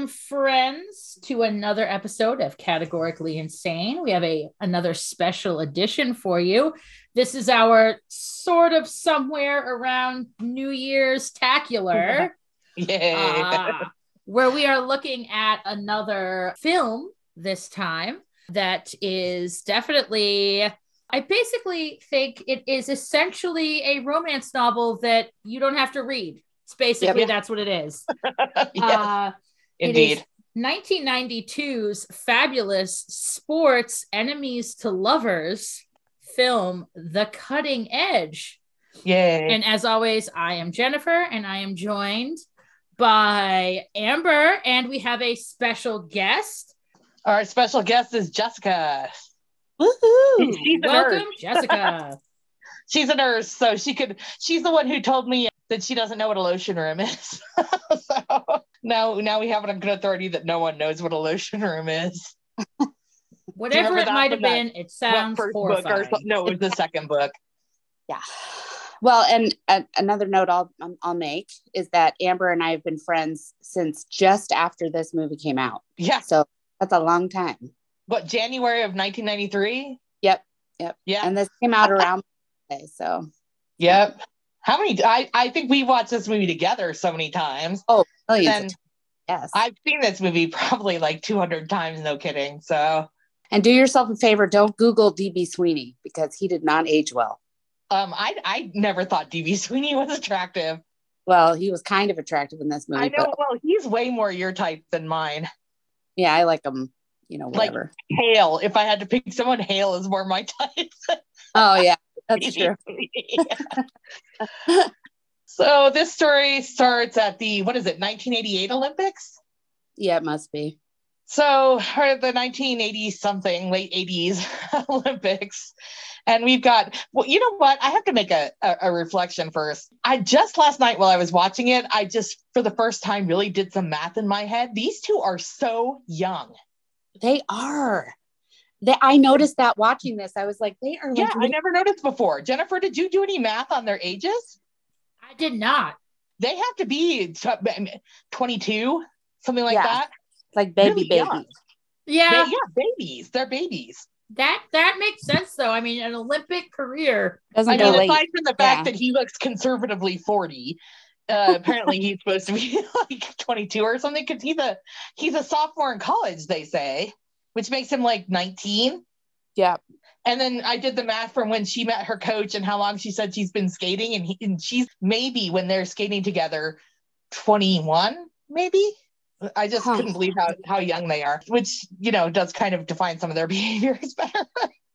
Welcome, friends, to another episode of Categorically Insane. We have a another special edition for you. This is our sort of somewhere around New Year's tacular, Yay. uh, where we are looking at another film this time that is definitely. I basically think it is essentially a romance novel that you don't have to read. It's basically Yep. that's what it is. yes, Uh, indeed. It is 1992's fabulous sports enemies to lovers film, The Cutting Edge. Yay. And as always, I am Jennifer and I am joined by Amber, and we have a special guest. Our special guest is Jessica. Woohoo! She's a Welcome, nurse. Jessica. She's a nurse, so she could. She's the one who told me that she doesn't know what a lotion room is. so now, now we have it on good authority that no one knows what a lotion room is. Whatever it might have been, it sounds what first book or horrifying. something? No, it was the second book. Yeah. Well, and uh, another note I'll um, I'll make is that Amber and I have been friends since just after this movie came out. Yeah. So that's a long time. What January of 1993? Yep. Yep. Yeah. And this came out around so Yep. How many? I I think we watched this movie together so many times. millions. And of. Yes. I've seen this movie probably like 200 times. No kidding. So. and do yourself a favor, don't Google DB Sweeney because he did not age well. Um, I I never thought DB Sweeney was attractive. Well, he was kind of attractive in this movie, I know. but Well, he's way more your type than mine. yeah, I like him. You know, Like- whatever. Hale. If I had to pick someone, Hale is more my type. oh yeah, that's true. so this story starts at the what is it, 1988 Olympics? Yeah, it must be. So or the 1980 something, late 80s Olympics. And we've got, well, you know what? I have to make a, a, a reflection first. I just last night while I was watching it, I just for the first time really did some math in my head. These two are so young. They are. They, I noticed that watching this. I was like, they are like Yeah, I never noticed before. Jennifer, did you do any math on their ages? I did not. They have to be t- 22, something like Yeah. that. like baby really baby. young. Yeah, They- yeah, babies. They're babies. that that makes sense though. I mean, an Olympic career. Doesn't I go mean, late. aside from the fact Yeah. that he looks conservatively 40, uh, apparently he's supposed to be like 22 or something because he's a he's a sophomore in college, they say, which makes him like 19. yeah. And then I did the math from when she met her coach and how long she said she's been skating, and, he, and she's maybe when they're skating together, 21, maybe. I just Huh. couldn't believe how, how young they are, which you know does kind of define some of their behaviors better.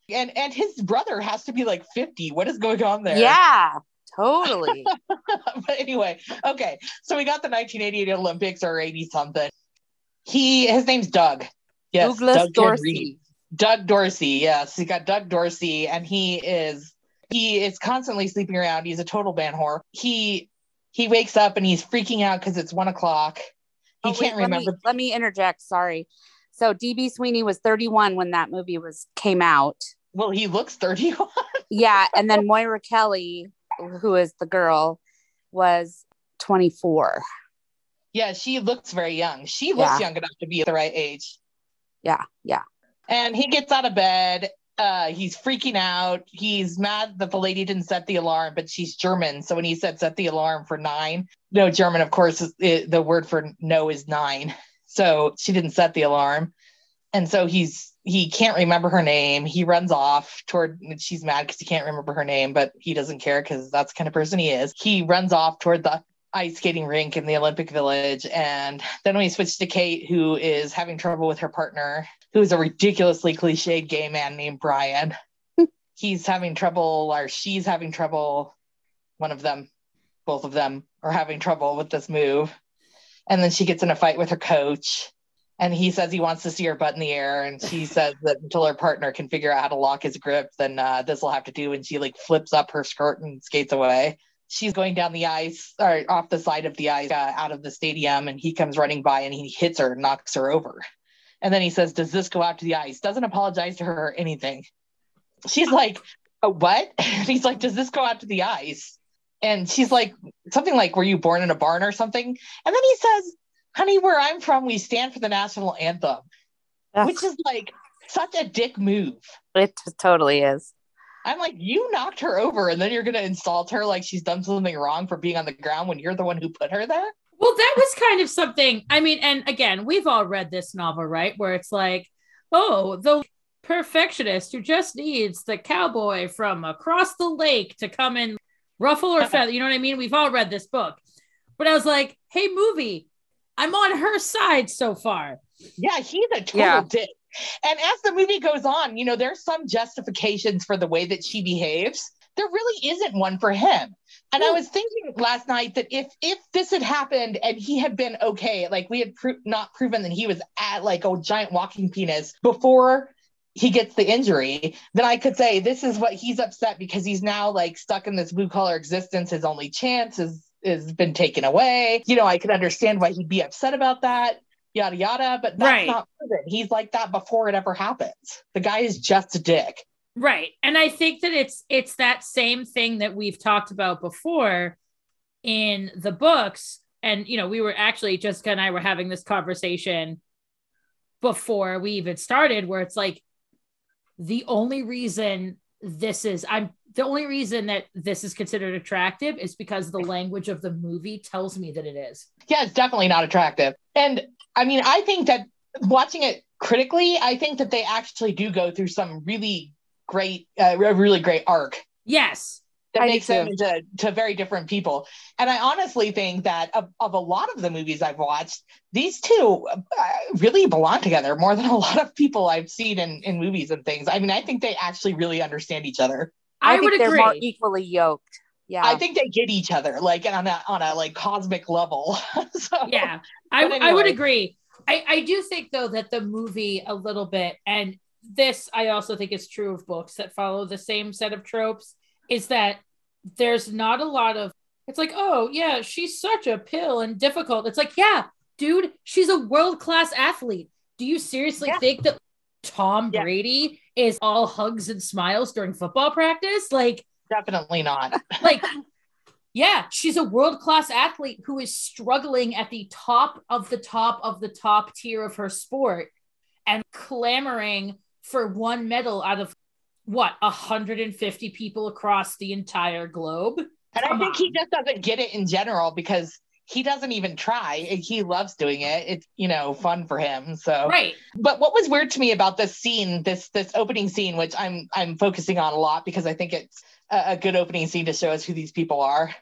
and and his brother has to be like 50. What is going on there? Yeah, totally. but anyway, okay. So we got the 1988 Olympics or 80 something. He his name's Doug. Yes, Douglas Doug. Dorsey. Doug Dorsey, yes. He got Doug Dorsey, and he is he is constantly sleeping around. He's a total band whore. He he wakes up and he's freaking out because it's one o'clock. He Oh, can't let me- remember. Let me, interject. Sorry. So DB Sweeney was 31 when that movie was came out. Well, he looks 31. Yeah, and then Moira Kelly, who is the girl, was 24. yeah, she looks very young. She looks Yeah. young enough to be at the right age. Yeah, yeah. And he gets out of bed. Uh, he's freaking out. He's mad that the lady didn't set the alarm, but she's German. So when he said set the alarm for nine, no, German, of course, it, the word for no is nine. So she didn't set the alarm. And so he's he can't remember her name. He runs off toward she's mad because he can't remember her name, but he doesn't care because that's the kind of person he is. He runs off toward the ice skating rink in the Olympic Village. And then we switch to Kate, who is having trouble with her partner, who is a ridiculously cliched gay man named Brian. He's having trouble, or she's having trouble. One of them, both of them are having trouble with this move. And then she gets in a fight with her coach. And he says he wants to see her butt in the air. And she says that until her partner can figure out how to lock his grip, then uh, this will have to do. And she like flips up her skirt and skates away she's going down the ice or off the side of the ice uh, out of the stadium and he comes running by and he hits her knocks her over. And then he says does this go out to the ice? Doesn't apologize to her or anything. She's like a what? And he's like does this go out to the ice? And she's like something like were you born in a barn or something? And then he says honey, where I'm from, we stand for the national anthem, which is like such a dick move. It totally is. I'm like, you knocked her over, and then you're gonna insult her like she's done something wrong for being on the ground when you're the one who put her there. Well, that was kind of something. I mean, and again, we've all read this novel, right? Where it's like, oh, the perfectionist who just needs the cowboy from across the lake to come and ruffle or feather. You know what I mean? We've all read this book. But I was like, hey, movie, I'm on her side so far. Yeah, he's a total yeah. dick. And as the movie goes on, you know, there's some justifications for the way that she behaves. There really isn't one for him. And I hmm. was thinking last night that if if this had happened and he had been okay, like we had pro- not proven that he was at like a giant walking penis before he gets the injury, then I could say this is what he's upset because he's now like stuck in this blue collar existence. His only chance is has been taken away. You know, I could understand why he'd be upset about that yada yada. But that's right. not proven. He's like that before it ever happens. The guy is just a dick. Right. And I think that it's it's that same thing that we've talked about before in the books. And you know, we were actually Jessica and I were having this conversation before we even started, where it's like the only reason this is I'm the only reason that this is considered attractive is because the language of the movie tells me that it is. Yeah, it's definitely not attractive. And I mean, I think that watching it critically, I think that they actually do go through some really great, uh, really great arc. Yes. That I makes them into to very different people. And I honestly think that of, of a lot of the movies I've watched, these two uh, really belong together more than a lot of people I've seen in, in movies and things. I mean, I think they actually really understand each other. I, I would they're agree. more equally yoked. Yeah. I think they get each other like on a on a like cosmic level. so, yeah. I, anyway. I would agree. I, I do think though that the movie a little bit, and this I also think is true of books that follow the same set of tropes, is that there's not a lot of it's like, oh yeah, she's such a pill and difficult. It's like, yeah, dude, she's a world-class athlete. Do you seriously yeah. think that Tom yeah. Brady is all hugs and smiles during football practice? Like definitely not. like yeah, she's a world class athlete who is struggling at the top of the top of the top tier of her sport and clamoring for one medal out of what 150 people across the entire globe. And Come I think on. he just doesn't get it in general because he doesn't even try. He loves doing it. It's you know fun for him. So right. But what was weird to me about this scene, this this opening scene, which I'm I'm focusing on a lot because I think it's a, a good opening scene to show us who these people are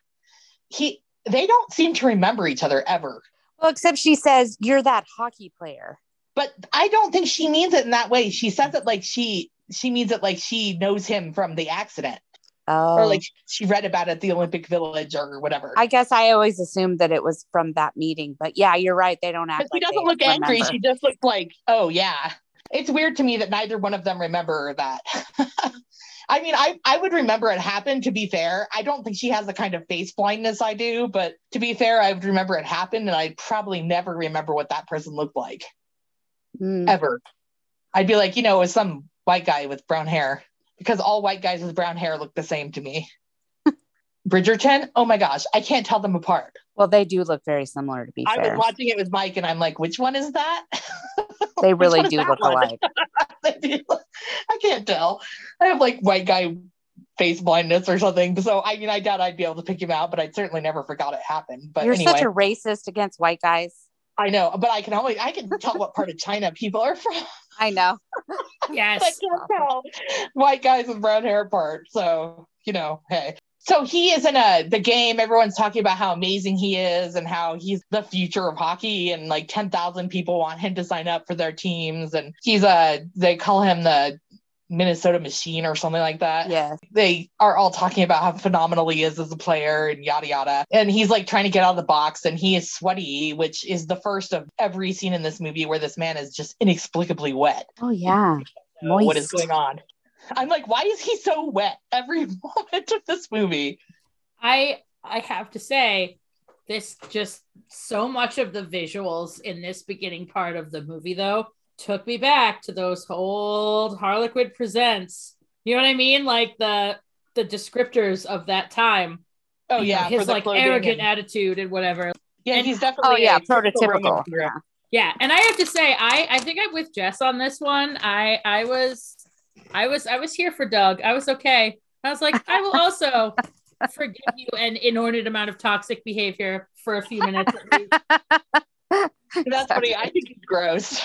he they don't seem to remember each other ever. Well, except she says, You're that hockey player. But I don't think she means it in that way. She says it like she she means it like she knows him from the accident. Oh. Or like she read about it at the Olympic Village or whatever. I guess I always assumed that it was from that meeting. But yeah, you're right. They don't act. But she like doesn't look remember. angry. She just looks like, oh yeah. It's weird to me that neither one of them remember that. I mean, I, I would remember it happened to be fair. I don't think she has the kind of face blindness I do, but to be fair, I would remember it happened and I'd probably never remember what that person looked like. Mm. Ever. I'd be like, you know, it was some white guy with brown hair because all white guys with brown hair look the same to me. Bridgerton, oh my gosh, I can't tell them apart. Well, they do look very similar to be I fair. was watching it with Mike and I'm like, which one is that? They really do look one? alike. I can't tell. I have like white guy face blindness or something. So I mean, I doubt I'd be able to pick him out, but I certainly never forgot it happened. But you're anyway. such a racist against white guys. I know, but I can always I can tell what part of China people are from. I know. yes. I can't tell white guys with brown hair part. So you know, hey so he is in a the game everyone's talking about how amazing he is and how he's the future of hockey and like 10,000 people want him to sign up for their teams and he's a they call him the Minnesota machine or something like that. Yeah. They are all talking about how phenomenal he is as a player and yada yada. And he's like trying to get out of the box and he is sweaty, which is the first of every scene in this movie where this man is just inexplicably wet. Oh yeah. What is going on? I'm like, why is he so wet every moment of this movie? I I have to say, this just so much of the visuals in this beginning part of the movie though took me back to those old Harlequin presents. You know what I mean? Like the the descriptors of that time. Oh yeah, know, his like arrogant and... attitude and whatever. Yeah, And- he's oh, definitely Oh yeah, prototypical. Yeah. Yeah, and I have to say, I I think I'm with Jess on this one. I I was I was I was here for Doug. I was okay. I was like, I will also forgive you an inordinate amount of toxic behavior for a few minutes. That's funny. I think he's gross.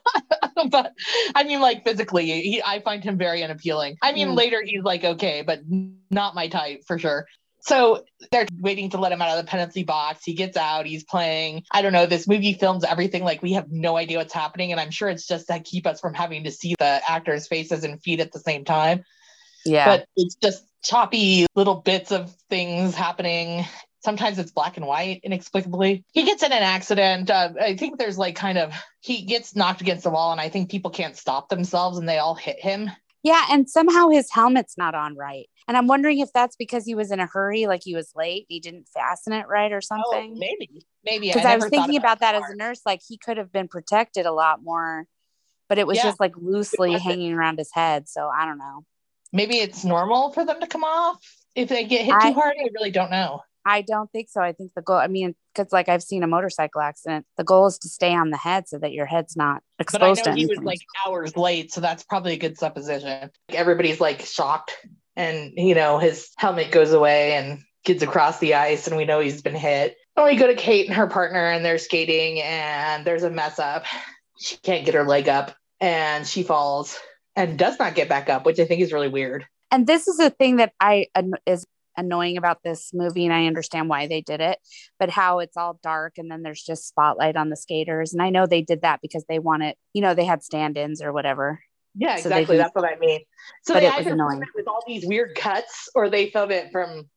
but I mean, like physically, he, I find him very unappealing. I mean, Mm. later he's like okay, but not my type for sure. So they're waiting to let him out of the penalty box. He gets out. He's playing. I don't know. This movie films everything like we have no idea what's happening, and I'm sure it's just to keep us from having to see the actors' faces and feet at the same time. Yeah. But it's just choppy little bits of things happening. Sometimes it's black and white inexplicably. He gets in an accident. Uh, I think there's like kind of, he gets knocked against the wall, and I think people can't stop themselves and they all hit him. yeah. And somehow his helmet's not on right. And I'm wondering if that's because he was in a hurry, like he was late, he didn't fasten it right or Oh, something. maybe. Maybe. Because I, was thinking about that as a nurse, like he could have been protected a lot more, but it was Yeah. just like loosely hanging around his head. So I don't know. Maybe it's normal for them to come off if they get hit I- too hard. I really don't know. I don't think so. I think the goal, I mean, because like I've seen a motorcycle accident, the goal is to stay on the head so that your head's not exposed. But I know to he was like hours late, so that's probably a good supposition. Everybody's like shocked, and you know his helmet goes away and kids across the ice, and we know he's been hit. Oh, and we go to Kate and her partner, and they're skating, and there's a mess up. She can't get her leg up, and she falls and does not get back up, which I think is really weird. and this is a thing that I is annoying about this movie, and I understand why they did it, but how it's all dark and then there's just spotlight on the skaters, and I know they did that because they wanted, you know, they had stand-ins or whatever. Yeah, So exactly. That's what I mean. So they it either film it with all these weird cuts, or they film it from,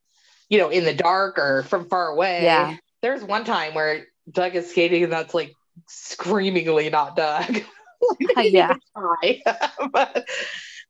you know, in the dark or from far away. Yeah. There's one time where Doug is skating, and that's like screamingly not Doug. Like, Yeah. but,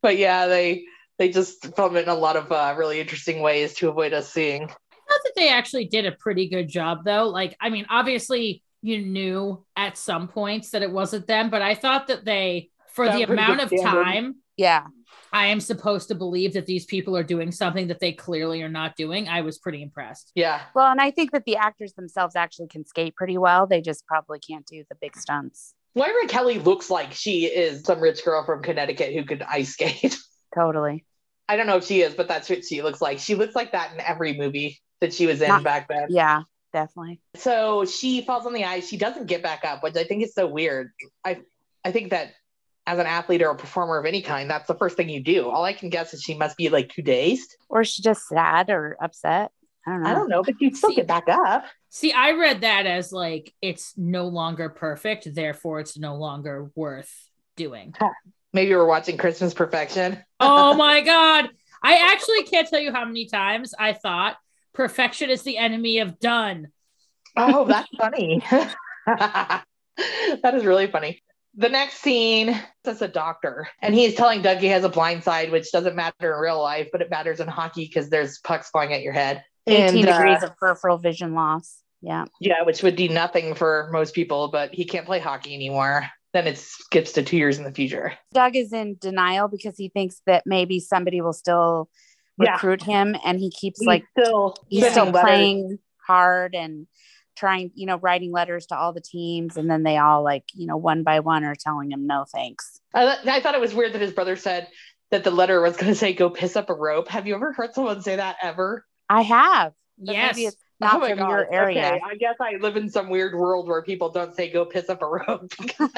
but yeah, they they just film it in a lot of uh, really interesting ways to avoid us seeing. I thought that they actually did a pretty good job, though. Like, I mean, obviously, you knew at some points that it wasn't them, but I thought that they, for Done the amount of standard. time Yeah. I am supposed to believe that these people are doing something that they clearly are not doing, I was pretty impressed. Yeah, Well, and I think that the actors themselves actually can skate pretty well. They just probably can't do the big stunts. Moira Kelly looks like she is some rich girl from Connecticut who could ice skate. Totally. I don't know if she is, but that's what she looks like. She looks like that in every movie that she was in Not- back then. Yeah, definitely. So she falls on the ice. She doesn't get back up, which I think is so weird. I I think that as an athlete or a performer of any kind, that's the first thing you do. All I can guess is she must be like too dazed. Or she's just sad or upset. I don't know. I don't know, but you still See- get back up. See, I read that as like it's no longer perfect, therefore it's no longer worth doing. Maybe we're watching Christmas Perfection. oh my god. I actually can't tell you how many times I thought perfection is the enemy of done. Oh, that's funny. that is really funny. The next scene, that's a doctor, and he's telling Doug he has a blind side, which doesn't matter in real life, but it matters in hockey because there's pucks flying at your head. 18 And, uh, degrees of peripheral vision loss. Yeah. Yeah, which would do nothing for most people, but he can't play hockey anymore. Then it skips to two years in the future. Doug is in denial because he thinks that maybe somebody will still Yeah. recruit him and he keeps like still he's sending still letters. playing hard and trying, you know, writing letters to all the teams and then they all like, you know, one by one are telling him no thanks. I, I thought it was weird that his brother said that the letter was going to say "Go piss up a rope." Have you ever heard someone say that ever? I have. but yes. Maybe it's not Oh from God, your area. Okay, I guess I live in some weird world where people don't say "Go piss up a rope." I've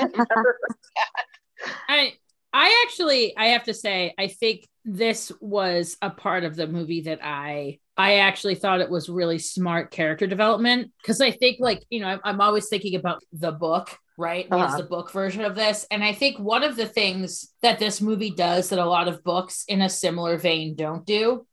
I I actually I have to say I think this was a part of the movie that I I actually thought it was really smart character development because I think like you know I'm, I'm always thinking about the book right Uh-huh. the book version of this and I think one of the things that this movie does that a lot of books in a similar vein don't do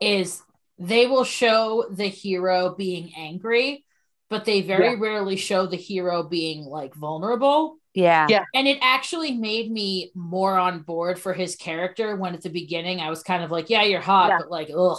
is they will show the hero being angry but they very Yeah. rarely show the hero being like vulnerable Yeah. Yeah. and it actually made me more on board for his character when at the beginning I was kind of like, yeah, you're hot, Yeah. but like, ugh.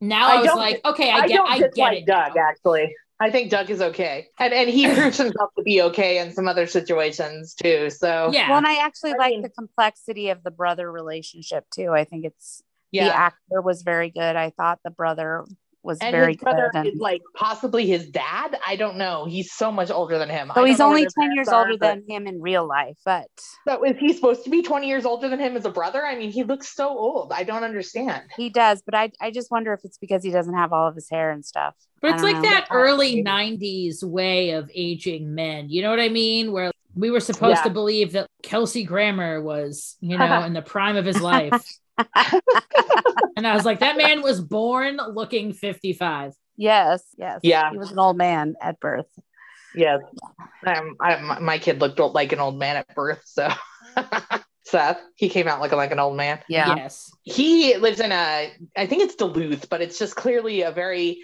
Now I I, was like, okay, I, I get, don't I get it. Doug now. actually. I think Doug is okay, and and he proves himself to be okay in some other situations too. So Yeah. Well, and I actually I like mean- the complexity of the brother relationship too. I think it's the actor was very good. I thought the brother was And very his brother good. is And, like possibly his dad. I don't know. He's so much older than him. I so he's only 10 years are, older but- than him in real life, but So is he supposed to be 20 years older than him as a brother? I mean, he looks so old. I don't understand. he does. But I, I just wonder if it's because he doesn't have all of his hair and stuff. But it's like know. that early 90s way of aging men. You know what I mean? Where we were supposed Yeah. to believe that Kelsey Grammer was, you know, in the prime of his life. and I was like, that man was born looking 55. Yes, yes. Yeah. He was an old man at birth. Yes. Um, I, my, my kid looked old, like an old man at birth. So Seth, he came out looking like an old man. Yeah. Yes. He lives in a, I think it's Duluth, but it's just clearly a very,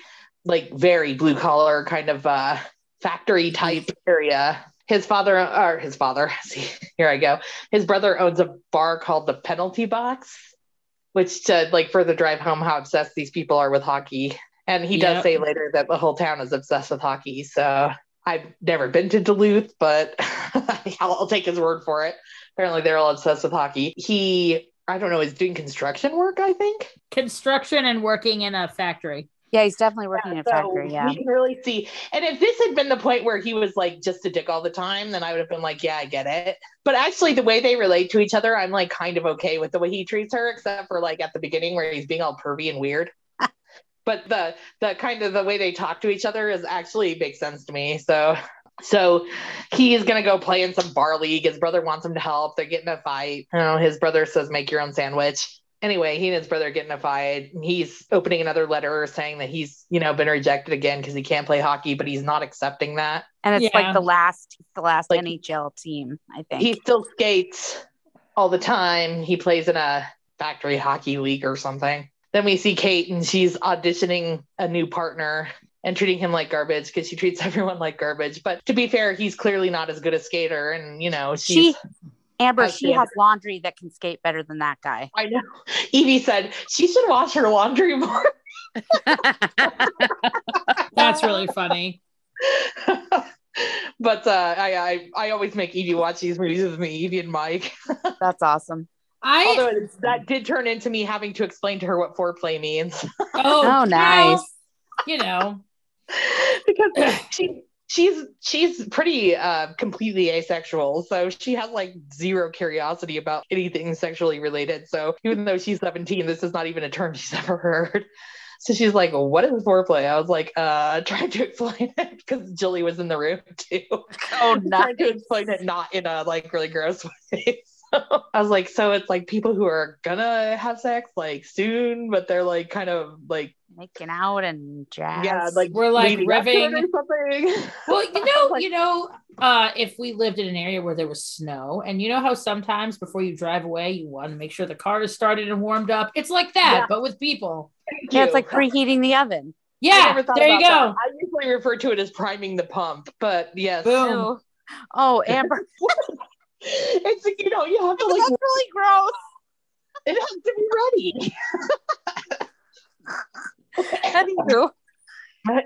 like, very blue collar kind of uh, factory type area. His father, or his father, see, here I go. His brother owns a bar called the Penalty Box, which to like further drive home how obsessed these people are with hockey. And he does Yep. say later that the whole town is obsessed with hockey. So I've never been to Duluth, but I'll, I'll take his word for it. Apparently, they're all obsessed with hockey. He, I don't know, is doing construction work, I think. Construction and working in a factory. Yeah, he's definitely working in a So factory. Yeah. We can really see. And if this had been the point where he was like just a dick all the time, then I would have been like, yeah, I get it. But actually, the way they relate to each other, I'm like kind of okay with the way he treats her, except for like at the beginning where he's being all pervy and weird. but the the kind of the way they talk to each other is actually makes sense to me. So so he is gonna go play in some bar league. His brother wants him to help. They're getting a fight. You know, his brother says, "Make your own sandwich." Anyway, he and his brother get in a fight. He's opening another letter saying that he's, you know, been rejected again because he can't play hockey, but he's not accepting that. And it's Yeah. like the last the last Like- NHL team, I think. He still skates all the time. He plays in a factory hockey league or something. Then we see Kate and she's auditioning a new partner and treating him like garbage because she treats everyone like garbage. But to be fair, he's clearly not as good a skater. And, you know, she's. she Amber, she has laundry that can skate better than that guy. I know. Evie said she should wash her laundry more. That's really funny. but uh, I, I I always make Evie watch these movies with me, Evie and Mike. That's awesome. I Although it- that did turn into me having to explain to her what foreplay means oh, Oh, nice. well, You know, because she she's she's pretty uh completely asexual. So she has like zero curiosity about anything sexually related. So even though she's 17 this is not even a term she's ever heard. So she's like what is foreplay? I was like uh trying to explain it because Julie was in the room too. Oh, trying to explain it not in a like really gross way. So I was like, so it's like people who are gonna have sex like soon, but they're like kind of like Making out and jazz. yeah, like We're, like, leading up to it revving. something. well, you know, Like- you know, uh, if we lived in an area where there was snow, and you know how sometimes before you drive away, you want to make sure the car is started and warmed up. It's like that, Yeah. but with people. Thank yeah, it's like preheating the oven. Yeah, there you go. that. I usually refer to it as priming the pump, but yes, Boom. Oh, Amber, it's you know you have to like. that's like really gross. it has to be ready. Anywho.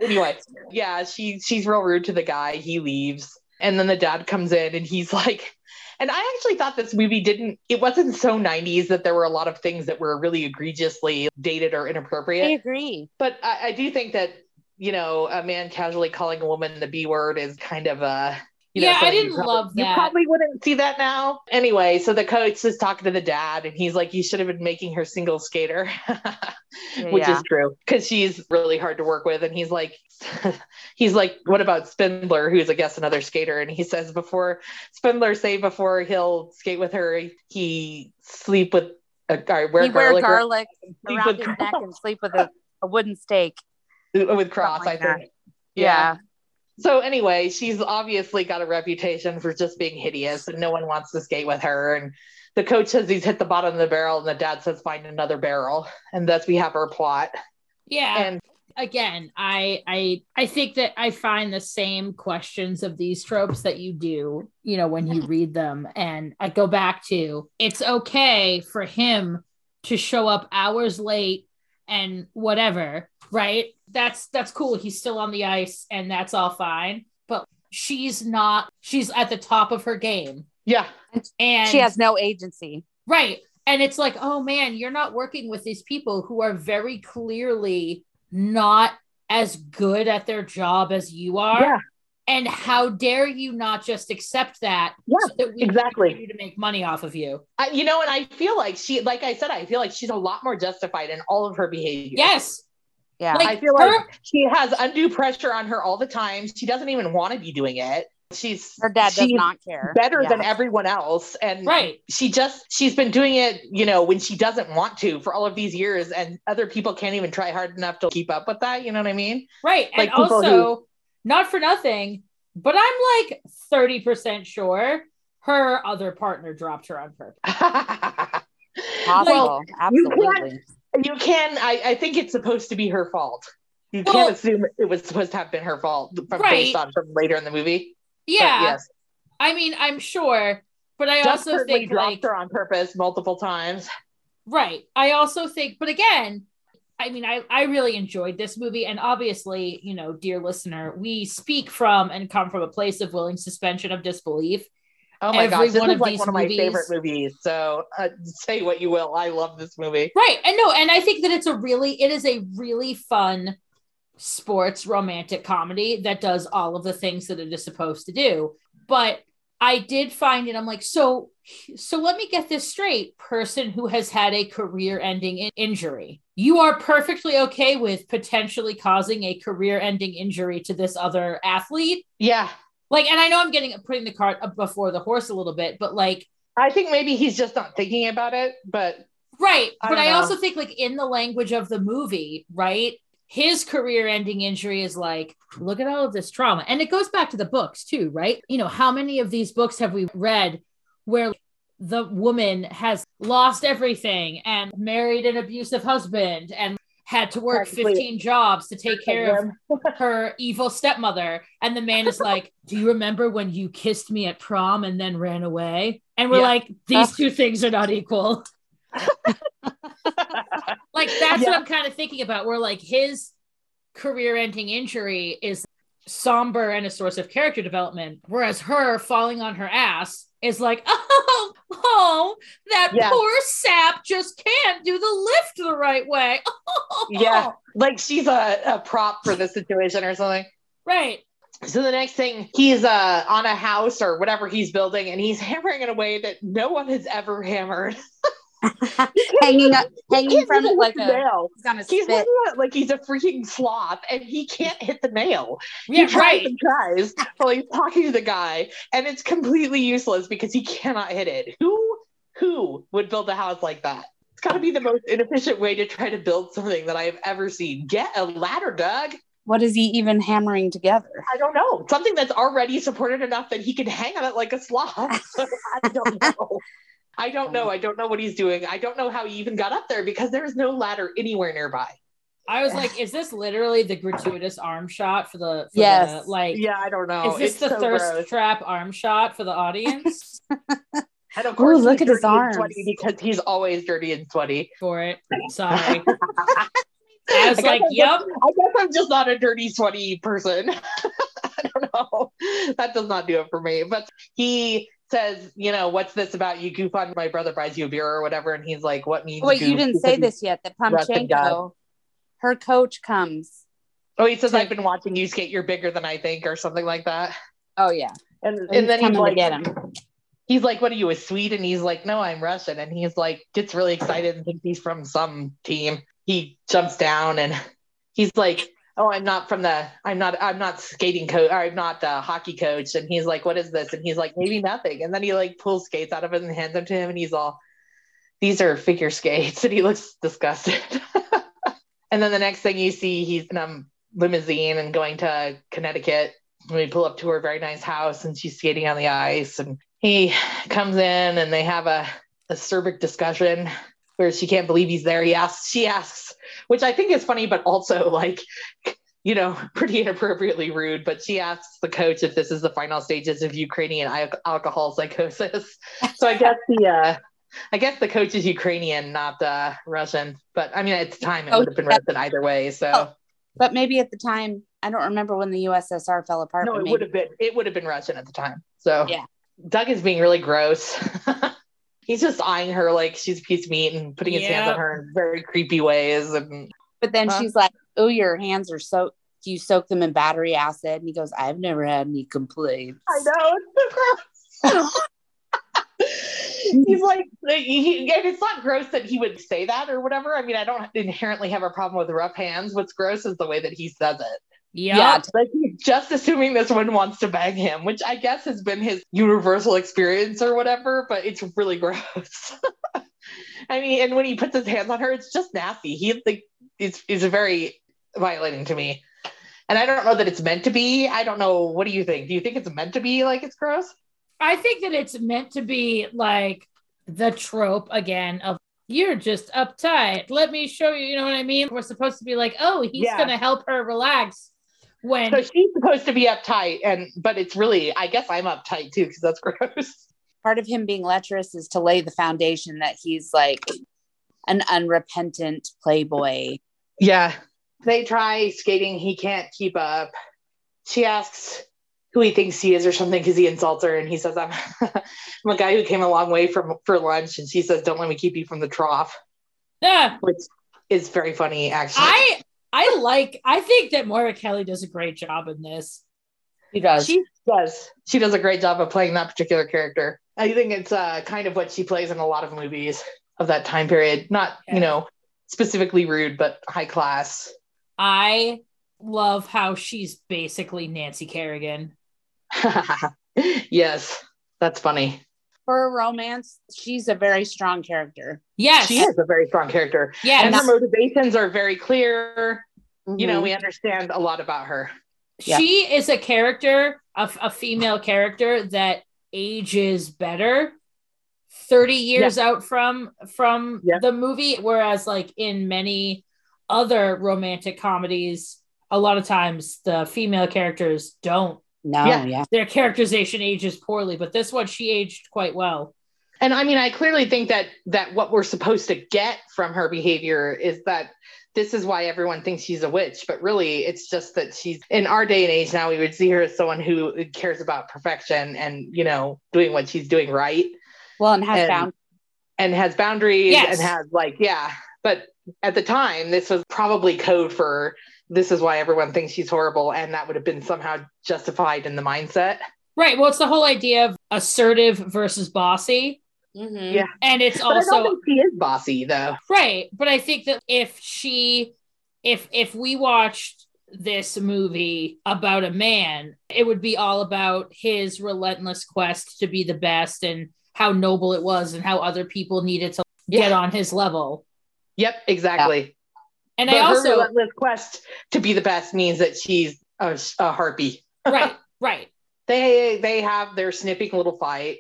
anyway, yeah, she she's real rude to the guy. He leaves, and then the dad comes in, and he's like, and I actually thought this movie didn't. It wasn't so '90s that there were a lot of things that were really egregiously dated or inappropriate. I agree. But I, I do think that you know a man casually calling a woman the B word is kind of a. You know, Yeah, I didn't probably- love You probably wouldn't see that now. Anyway, so the coach is talking to the dad, and he's like, "You should have been making her single skater," which Yeah. is true because she's really hard to work with. And he's like, he's like, "What about Spindler, who's I guess another skater?" And he says before Spindler say before he'll skate with her, he sleep with uh, a guy wear He wear garlic, or- garlic around his neck and sleep with a, a wooden stake. with cross. like I think. Yeah. So anyway, she's obviously got a reputation for just being hideous, and no one wants to skate with her. And the coach says he's hit the bottom of the barrel, and the dad says find another barrel, and thus we have our plot. Yeah. And again, I I I think that I find the same questions of these tropes that you do, you know, when you read them. And I go back to it's okay for him to show up hours late and whatever, right? That's that's cool. He's still on the ice and that's all fine. But she's not, she's at the top of her game. yeah, And She has no agency. Right. And it's like, oh man, you're not working with these people who are very clearly not as good at their job as you are. Yeah. And how dare you not just accept that? Yeah, so that we exactly. to make money off of you. I, you know, and I feel like she, like I said, I feel like she's a lot more justified in all of her behavior. Yes. Yeah. Like, I feel her- like she has undue pressure on her all the time. She doesn't even want to be doing it. She's Her dad does not care. better Yeah. than everyone else, and Right. she just she's been doing it, you know, when she doesn't want to for all of these years, and other people can't even try hard enough to keep up with that. You know what I mean? Right. Like and people also, not for nothing, but I'm like 30% sure her other partner dropped her on purpose. Possible. you can't- Absolutely. you can. I, I think it's supposed to be her fault. You Well- can't assume it was supposed to have been her fault from, Right. based on from later in the movie. But Yeah. yes. I mean, I'm sure, but I Just also think dropped like her on purpose multiple times. Right. I also think, but again, I mean, I, I really enjoyed this movie. And obviously, you know, dear listener, we speak from and come from a place of willing suspension of disbelief. Oh my Every gosh, this one is like one of my movies- favorite movies. So uh, say what you will, I love this movie. Right. And no, and I think that it's a really, it is a really fun sports romantic comedy that does all of the things that it is supposed to do. But I did find it, I'm like, so, so let me get this straight. Person who has had a career ending in- injury. You are perfectly okay with potentially causing a career ending injury to this other athlete. Yeah, Like, and I know I'm getting putting the cart up before the horse a little bit, but like, I think maybe he's just not thinking about it, but Right. I but I know. also think, like, in the language of the movie, right? His career ending injury is like, look at all of this trauma. And it goes back to the books, too, right? You know, how many of these books have we read where the woman has lost everything and married an abusive husband and had to work 15 jobs to take care of her evil stepmother. And the man is like, Do you remember when you kissed me at prom and then ran away? And we're Yeah. like, These two things are not equal. Like, that's Yeah. what I'm kind of thinking about, where like his career ending injury is somber and a source of character development, whereas her falling on her ass is like, Oh, oh, that Yeah. poor sap just can't do the lift the right way. yeah, like she's a, a prop for the situation or something. Right. So the next thing, he's uh, on a house or whatever he's building, and he's hammering in a way that no one has ever hammered. Hanging up, hanging from like a nail. he's He's looking at like he's a freaking sloth, and he can't hit the nail. Yeah, he tries right. and tries while he's talking to the guy, and it's completely useless because he cannot hit it. Who who would build a house like that? It's got to be the most inefficient way to try to build something that I have ever seen. Get a ladder, Doug. What is he even hammering together? I don't know. Something that's already supported enough that he can hang on it like a sloth. I don't know. I don't know. Um, I don't know what he's doing. I don't know how he even got up there because there is no ladder anywhere nearby. I was like, is this literally the gratuitous arm shot for the, for Yes. the, like, Yeah, I don't know. is this It's the so thirst gross. trap arm shot for the audience And of course, look at his dirty arms. because he's always dirty and sweaty. for it? Sorry. I was I like, I'm yep. just- I guess I'm just not a dirty, sweaty person. I don't know. That does not do it for me. But he says, you know, what's this about you goof on my brother buys you a beer or whatever? And he's like, what means Wait, you didn't say this yet. That. Pamchenko, her coach comes. Oh, he says, to- I've been watching you skate. You're bigger than I think, or something like that. Oh yeah, And, and, and then he's like, get him. he's like, what are you, a Swede? And he's like, no, I'm Russian. And he's like, gets really excited and thinks he's from some team. He jumps down and he's like, oh, I'm not from the, I'm not, I'm not skating coach, I'm not a hockey coach. And he's like, what is this? And he's like, maybe nothing. And then he like pulls skates out of it and hands them to him. And he's all, these are figure skates. And he looks disgusted. and then the next thing you see, he's in a limousine and going to Connecticut and we pull up to her very nice house and she's skating on the ice and he comes in and they have a acerbic discussion where she can't believe he's there he asks she asks which i think is funny but also like you know pretty inappropriately rude but she asks the coach if this is the final stages of ukrainian al- alcohol psychosis so i guess the uh I guess the coach is Ukrainian, not uh, Russian. But I mean, at the time, it Oh, would have been. Russian either way. So Oh, But maybe at the time, I don't remember when the USSR fell apart. No, it maybe- would have been it would have been Russian at the time. So Yeah. Doug is being really gross. He's just eyeing her like she's a piece of meat and putting his hands on her in very creepy ways. And But then Huh? she's like, "Oh, your hands are so." Do you soak them in battery acid? And he goes, "I've never had any complaints." I know it's gross. He's like, he, and it's not gross that he would say that or whatever. I mean, I don't inherently have a problem with rough hands. What's gross is the way that he says it. Yep. Yeah, Like he's just assuming this one wants to bang him, which I guess has been his universal experience or whatever, but it's really gross. I mean, and when he puts his hands on her, it's just nasty. He like it's is very violating to me. And I don't know that it's meant to be. I don't know. What do you think? Do you think it's meant to be like it's gross? I think that it's meant to be like the trope again of you're just uptight. Let me show you. You know what I mean? We're supposed to be like, oh, he's Yeah. gonna help her relax. When So she's supposed to be uptight, and but it's really, I guess I'm uptight too because that's gross. part of him being lecherous is to lay the foundation that he's like an unrepentant playboy. Yeah. They try skating. He can't keep up. She asks who he thinks he is or something because he insults her. And he says, I'm, I'm a guy who came a long way from for lunch. And she says, Don't let me keep you from the trough, Ah, which is very funny, actually. I I like I think that Moira Kelly does a great job in this. He does. she does. She does a great job of playing that particular character. I think it's uh, kind of what she plays in a lot of movies of that time period. Not, Yeah. you know, specifically rude, but high class. I love how she's basically Nancy Kerrigan. yes, that's funny. For a romance, she's a very strong character. Yes. She is a very strong character. Yes. and her motivations are very clear. You know, Mhm. we understand a lot about her. Yeah. she is a character, a, a female character that ages better 30 years out from from Yeah. the movie whereas like in many other romantic comedies a lot of times the female characters don't no, Yeah. yeah. their characterization ages poorly but this one she aged quite well And I mean, I clearly think that that what we're supposed to get from her behavior is that this is why everyone thinks she's a witch, but really it's just that she's in our day and age now we would see her as someone who cares about perfection and, you know, doing what she's doing right. Well, and has And- found and has boundaries Yes. and has like, yeah, but at the time this was probably code for this is why everyone thinks she's horrible and that would have been somehow justified in the mindset. right. Well it's the whole idea of assertive versus bossy Mhm. Yeah. and it's But I don't also think she is bossy though. Right, but I think that if she if if we watched this movie about a man, it would be all about his relentless quest to be the best and how noble it was and how other people needed to get on his level. Yep, exactly. And but I her also relentless quest to be the best means that she's a, a harpy. right, right. They they have their snipping little fight.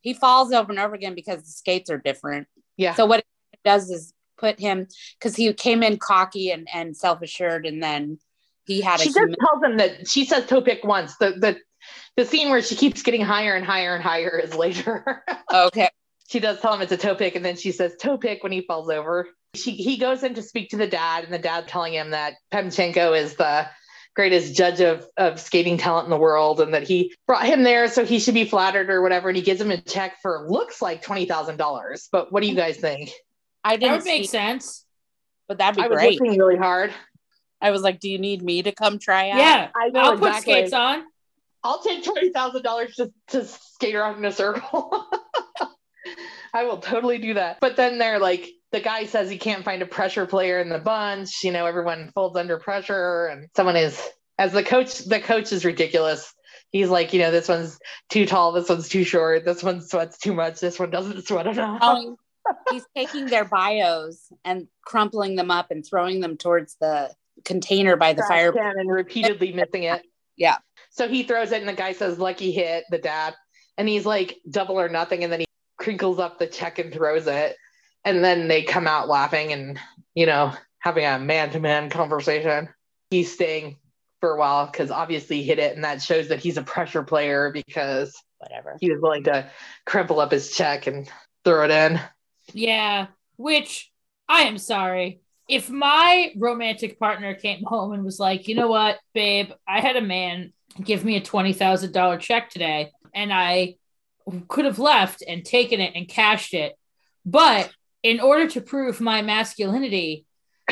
He falls over and over again because the skates are different. Yeah. So what it does is put him because he came in cocky and, and self assured, and then he had a she just human- tells him that she says toe pick once. The the the scene where she keeps getting higher and higher and higher is later. okay. she does tell him it's a toe pick, and then she says toe pick when he falls over. She he goes in to speak to the dad, and the dad telling him that Pamchenko is the greatest judge of of skating talent in the world, and that he brought him there so he should be flattered or whatever. And he gives him a check for looks like twenty thousand dollars. But what do you guys think? I That didn't would make see, sense. but that'd be I was great. looking really hard. I was like, "Do you need me to come try out?" Yeah. I know I'll exactly. put skates on. I'll take twenty thousand dollars to to skate around in a circle. I will totally do that. But then they're like, the guy says he can't find a pressure player in the bunch. You know, everyone folds under pressure, and someone is as the coach. The coach is ridiculous. He's like, you know, this one's too tall. This one's too short. This one sweats too much. This one doesn't sweat enough. Oh, he's taking their bios and crumpling them up and throwing them towards the container by the fire. and repeatedly missing it. Yeah. So he throws it, and the guy says, "Lucky hit," the dad, and he's like, "Double or nothing," and then he crinkles up the check and throws it, and then they come out laughing and you know having a man-to-man conversation. He's staying for a while because obviously he hit it, and that shows that he's a pressure player because Whatever. he was willing to crumple up his check and throw it in. Yeah, which I am sorry. If my romantic partner came home and was like, you know what, babe, I had a man give me a $20,000 check today and I could have left and taken it and cashed it. But in order to prove my masculinity,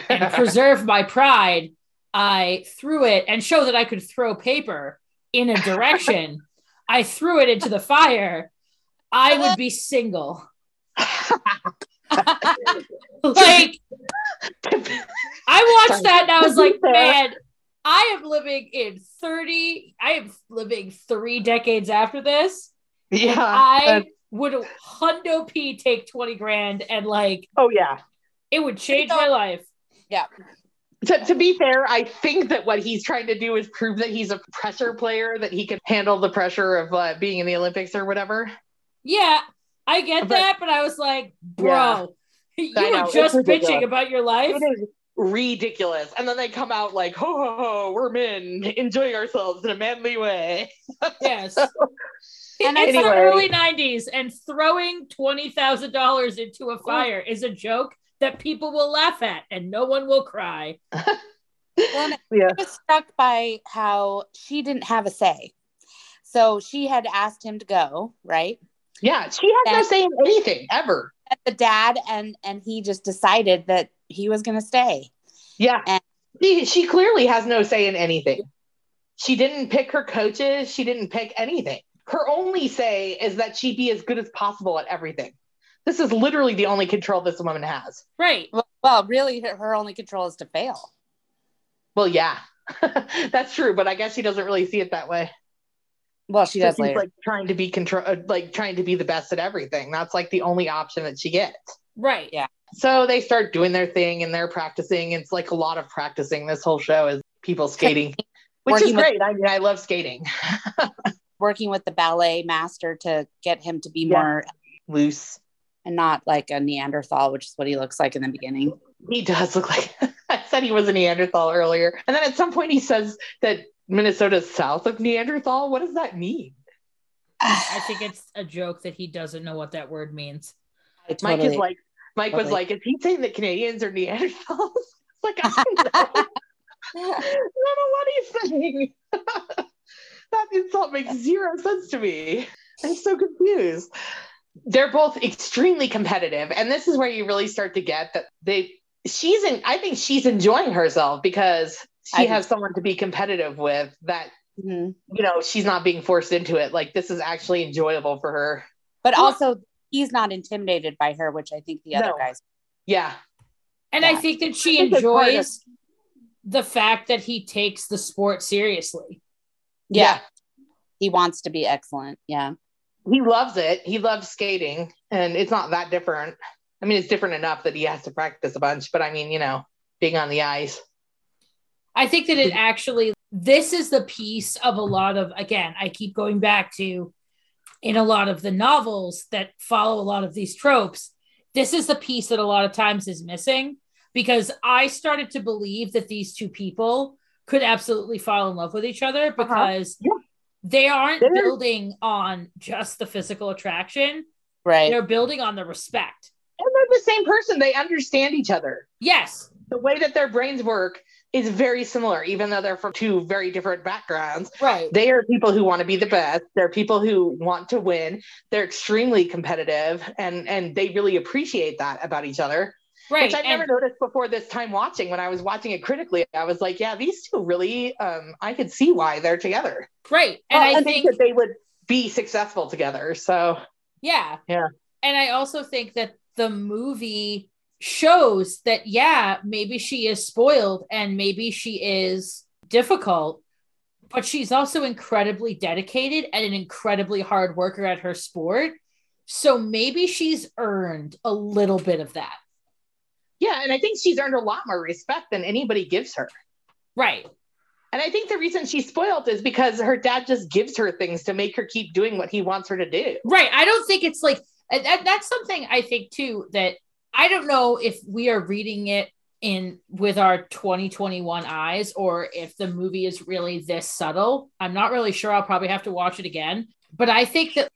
and preserve my pride, I threw it and show that I could throw paper in a direction. I threw it into the fire. I would be single. like I watched that and I was like, man, I am living in 30, I am living three decades after this. Yeah. I would hundo P take 20 grand and like, oh yeah. It would change my life. Yeah. To, to be fair, I think that what he's trying to do is prove that he's a pressure player, that he can handle the pressure of uh, being in the Olympics or whatever. Yeah, I get but, that, but I was like, bro, yeah, you were just bitching about your life. It is ridiculous. And then they come out like, ho ho ho, we're men enjoying ourselves in a manly way. Yes. so, and it's anyway. the early 90s, and throwing $20,000 into a fire is a joke that people will laugh at and no one will cry. well, yeah. I was struck by how she didn't have a say. So she had asked him to go, right? Yeah, she had and, no say in anything ever. The dad and and he just decided that he was going to stay. Yeah, and she, she clearly has no say in anything. She didn't pick her coaches. She didn't pick anything. Her only say is that she be as good as possible at everything. This is literally the only control this woman has. Right. Well, well really, her, her only control is to fail. Well, yeah, that's true, but I guess she doesn't really see it that way. Well, she so does later. like trying to be control, uh, like trying to be the best at everything. That's like the only option that she gets. Right. Yeah. So they start doing their thing and they're practicing. It's like a lot of practicing. This whole show is people skating, which is great. With, I mean, I love skating. working with the ballet master to get him to be yeah. more loose and not like a Neanderthal, which is what he looks like in the beginning. He does look like I said he was a Neanderthal earlier. And then at some point he says that Minnesota's south of Neanderthal. What does that mean? I think it's a joke that he doesn't know what that word means. Totally, Mike is like, Mike totally. was like, is he saying that Canadians are Neanderthals? It's like, I don't know. I don't know what he's saying. That insult makes zero sense to me. I'm so confused. They're both extremely competitive. And this is where you really start to get that they she's in I think she's enjoying herself because she I has someone to be competitive with that mm-hmm. you know she's not being forced into it like this is actually enjoyable for her but well, also he's not intimidated by her which i think the other no. guys yeah and yeah. i think that she enjoys the fact that he takes the sport seriously yeah. yeah. He wants to be excellent. Yeah. He loves it. He loves skating and it's not that different. I mean it's different enough that he has to practice a bunch but i mean you know being on the ice. I think that it actually, this is the piece of a lot of, again, I keep going back to in a lot of the novels that follow a lot of these tropes. This is the piece that a lot of times is missing because I started to believe that these two people could absolutely fall in love with each other uh-huh. because uh-huh. yeah. they aren't They're... building on just the physical attraction. Right. They're building on the respect. And they're the same person. They understand each other. Yes. The way that their brains work is very similar, even though they're from two very different backgrounds. Right. They are people who want to be the best. They're people who want to win. They're extremely competitive and and they really appreciate that about each other. Right. Which I never noticed before this time watching. When I was watching it critically, I was like, yeah, these two really um I could see why they're together. Right. And well, I, I think, think that they would be successful together. So yeah. Yeah. And I also think that the movie shows that yeah maybe she is spoiled and maybe she is difficult but she's also incredibly dedicated and an incredibly hard worker at her sport so maybe she's earned a little bit of that yeah and i think she's earned a lot more respect than anybody gives her right and i think the reason she's spoiled is because her dad just gives her things to make her keep doing what he wants her to do right i don't think it's like that, that's something i think too that I don't know if we are reading it in with our 2021 eyes or if the movie is really this subtle. I'm not really sure. I'll probably have to watch it again. But I think that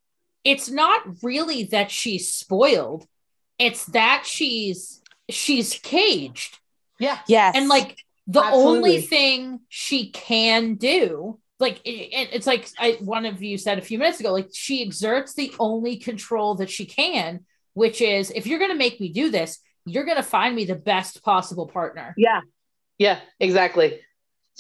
it's not really that she's spoiled. It's that she's she's caged. Yeah. Yes. And like the Absolutely. only thing she can do like it, it's like I, one of you said a few minutes ago like she exerts the only control that she can which is if you're going to make me do this, you're going to find me the best possible partner. Yeah. Yeah, exactly.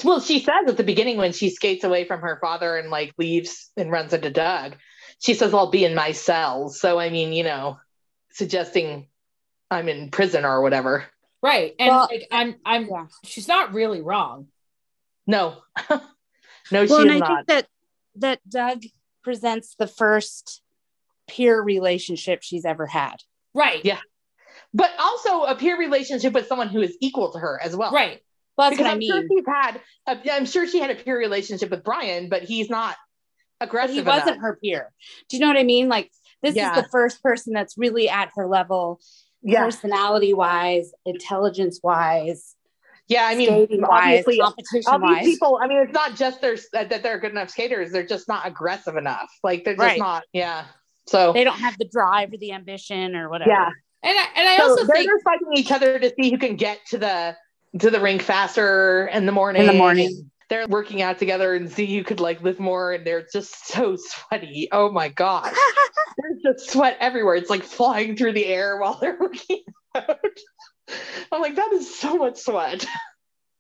Well, she says at the beginning when she skates away from her father and like leaves and runs into Doug, she says, I'll be in my cells. So, I mean, you know, suggesting I'm in prison or whatever. Right. And Well- like, I'm, I'm, Yeah. she's not really wrong. No, no, she well, and I is think not. that that Doug presents the first peer relationship she's ever had. Right. Yeah. But also a peer relationship with someone who is equal to her as well. Right. Well, that's Because what I I'm mean. sure she's had, a, I'm sure she had a peer relationship with Brian, but he's not but aggressive. he wasn't enough. her peer. Do you know what I mean? Like this Yeah. is the first person that's really at her level, Yeah, personality wise, intelligence wise, yeah. I mean, wise, obviously, competition these wise. people. I mean, it's not just their that they're good enough skaters; they're just not aggressive enough. Like they're just Right. not. Yeah. So They don't have the drive or the ambition or whatever. yeah. And I, and I So also they're think, just fighting each other to see who can get to the to the rink faster in the morning. In the morning. They're working out together and see who could like lift more, and they're just so sweaty. Oh my god, there's just sweat everywhere. It's like flying through the air while they're working out. I'm like, that is so much sweat.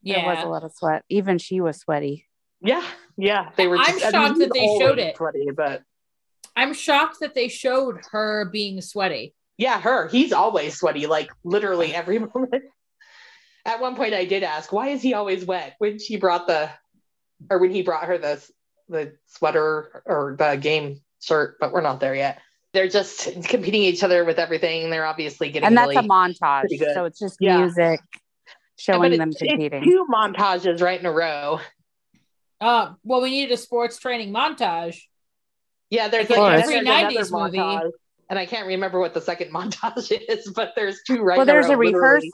Yeah. There was a lot of sweat. Even she was sweaty. Yeah, yeah, they were. I'm Just, I shocked that they showed it. Sweaty, but I'm shocked that they showed her being sweaty. yeah, her. He's always sweaty, like literally every moment. At one point, I did ask, "Why is he always wet?" When she brought the, or when he brought her the the sweater or the game shirt, but we're not there yet. They're just competing each other with everything. They're obviously getting And that's really, a montage. So it's just Yeah. music showing it's- them competing. two montages right in a row. Uh, well, we needed a sports training montage. Yeah, there's Of like course. there's Every another 90s movie. montage, and I can't remember what the second montage is, but there's two right. well, in a there's row, a literally.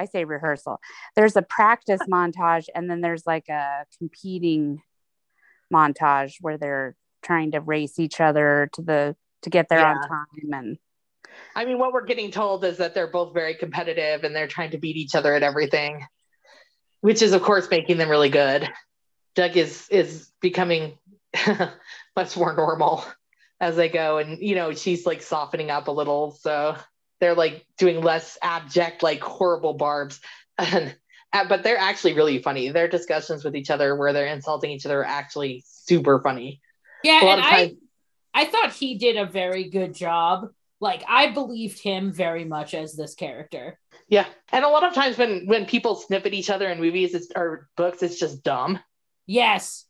I say rehearsal. There's a practice montage, and then there's like a competing montage where they're trying to race each other to the to get there on time. And I mean, what we're getting told is that they're both very competitive and they're trying to beat each other at everything, which is, of course, making them really good. Doug is is becoming much more normal as they go, and you know, she's like softening up a little, so they're like doing less abject, like horrible barbs, and uh, but they're actually really funny. Their discussions with each other, where they're insulting each other, are actually super funny. Yeah, and of I I thought he did a very good job. Like I believed him very much as this character. Yeah, and a lot of times when when people snip at each other in movies it's, or books, it's just dumb. Yes.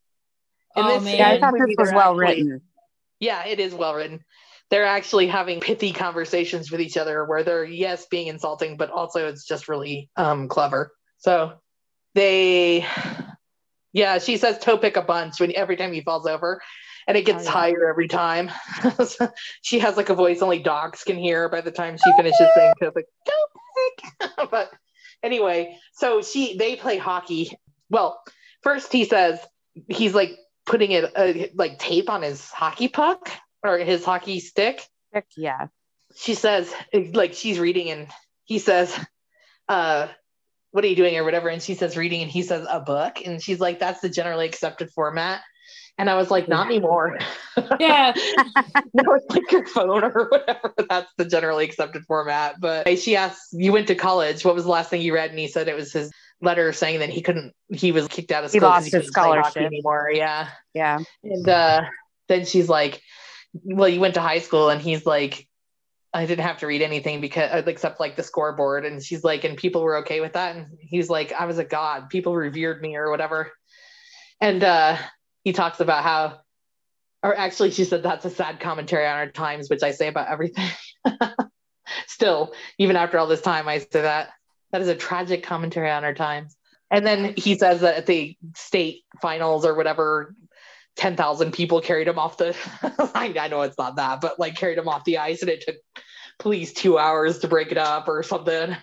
And oh this- man. yeah, I thought this was well actually- written. Yeah, it is well written. They're actually having pithy conversations with each other where they're yes being insulting, but also it's just really um clever. So they yeah, she says toe pick a bunch when every time he falls over. And it gets Oh, yeah. higher every time. she has like a voice only dogs can hear by the time she finishes saying toe pick. Toe pick. but anyway, so she they play hockey. Well, first he says he's like putting it uh, like tape on his hockey puck or his hockey stick. Yeah. She says like she's reading and he says, uh, what are you doing or whatever? And she says reading and he says a book. And she's like, that's the generally accepted format. And I was like, not anymore. yeah. no, it's like your phone or whatever. That's the generally accepted format. But she asked, You went to college. What was the last thing you read? And he said it was his letter saying that he couldn't, he was kicked out of school. He lost his play hockey scholarship. anymore. Yeah. Yeah. And uh, then she's like, Well, you went to high school. And he's like, I didn't have to read anything because uh, except like the scoreboard. And she's like, and people were okay with that. And he's like, I was a god. People revered me or whatever. And uh, he talks about how, or actually, she said that's a sad commentary on our times, which I say about everything. Still, even after all this time, I say that that is a tragic commentary on our times. And then he says that at the state finals or whatever, 10,000 people carried him off the, I, I know it's not that, but like carried him off the ice and it took police two hours to break it up or something.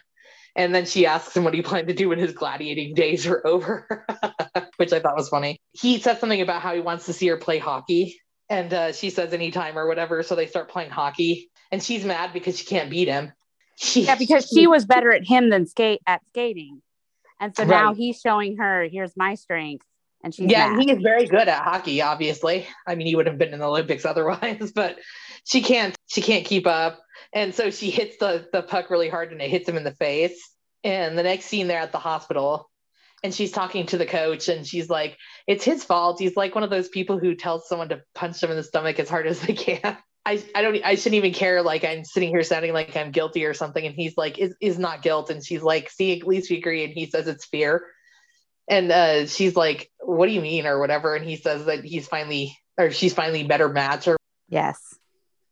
And then she asks him what he planned to do when his gladiating days are over, which I thought was funny. He said something about how he wants to see her play hockey. And uh, she says anytime or whatever. So they start playing hockey. And she's mad because she can't beat him. She, Yeah, because she was better at him than skate at skating. And so now he's showing her, here's my strength. And she's yeah, mad. he is very good at hockey, obviously. I mean, he would have been in the Olympics otherwise, but she can't she can't keep up. And so she hits the the puck really hard and it hits him in the face. And the next scene they're at the hospital and she's talking to the coach and she's like, it's his fault. He's like one of those people who tells someone to punch them in the stomach as hard as they can. I, I don't I shouldn't even care like I'm sitting here sounding like I'm guilty or something and he's like is is not guilt and she's like see at least we agree and he says it's fear and uh she's like what do you mean or whatever and he says that he's finally or she's finally better match or Yes.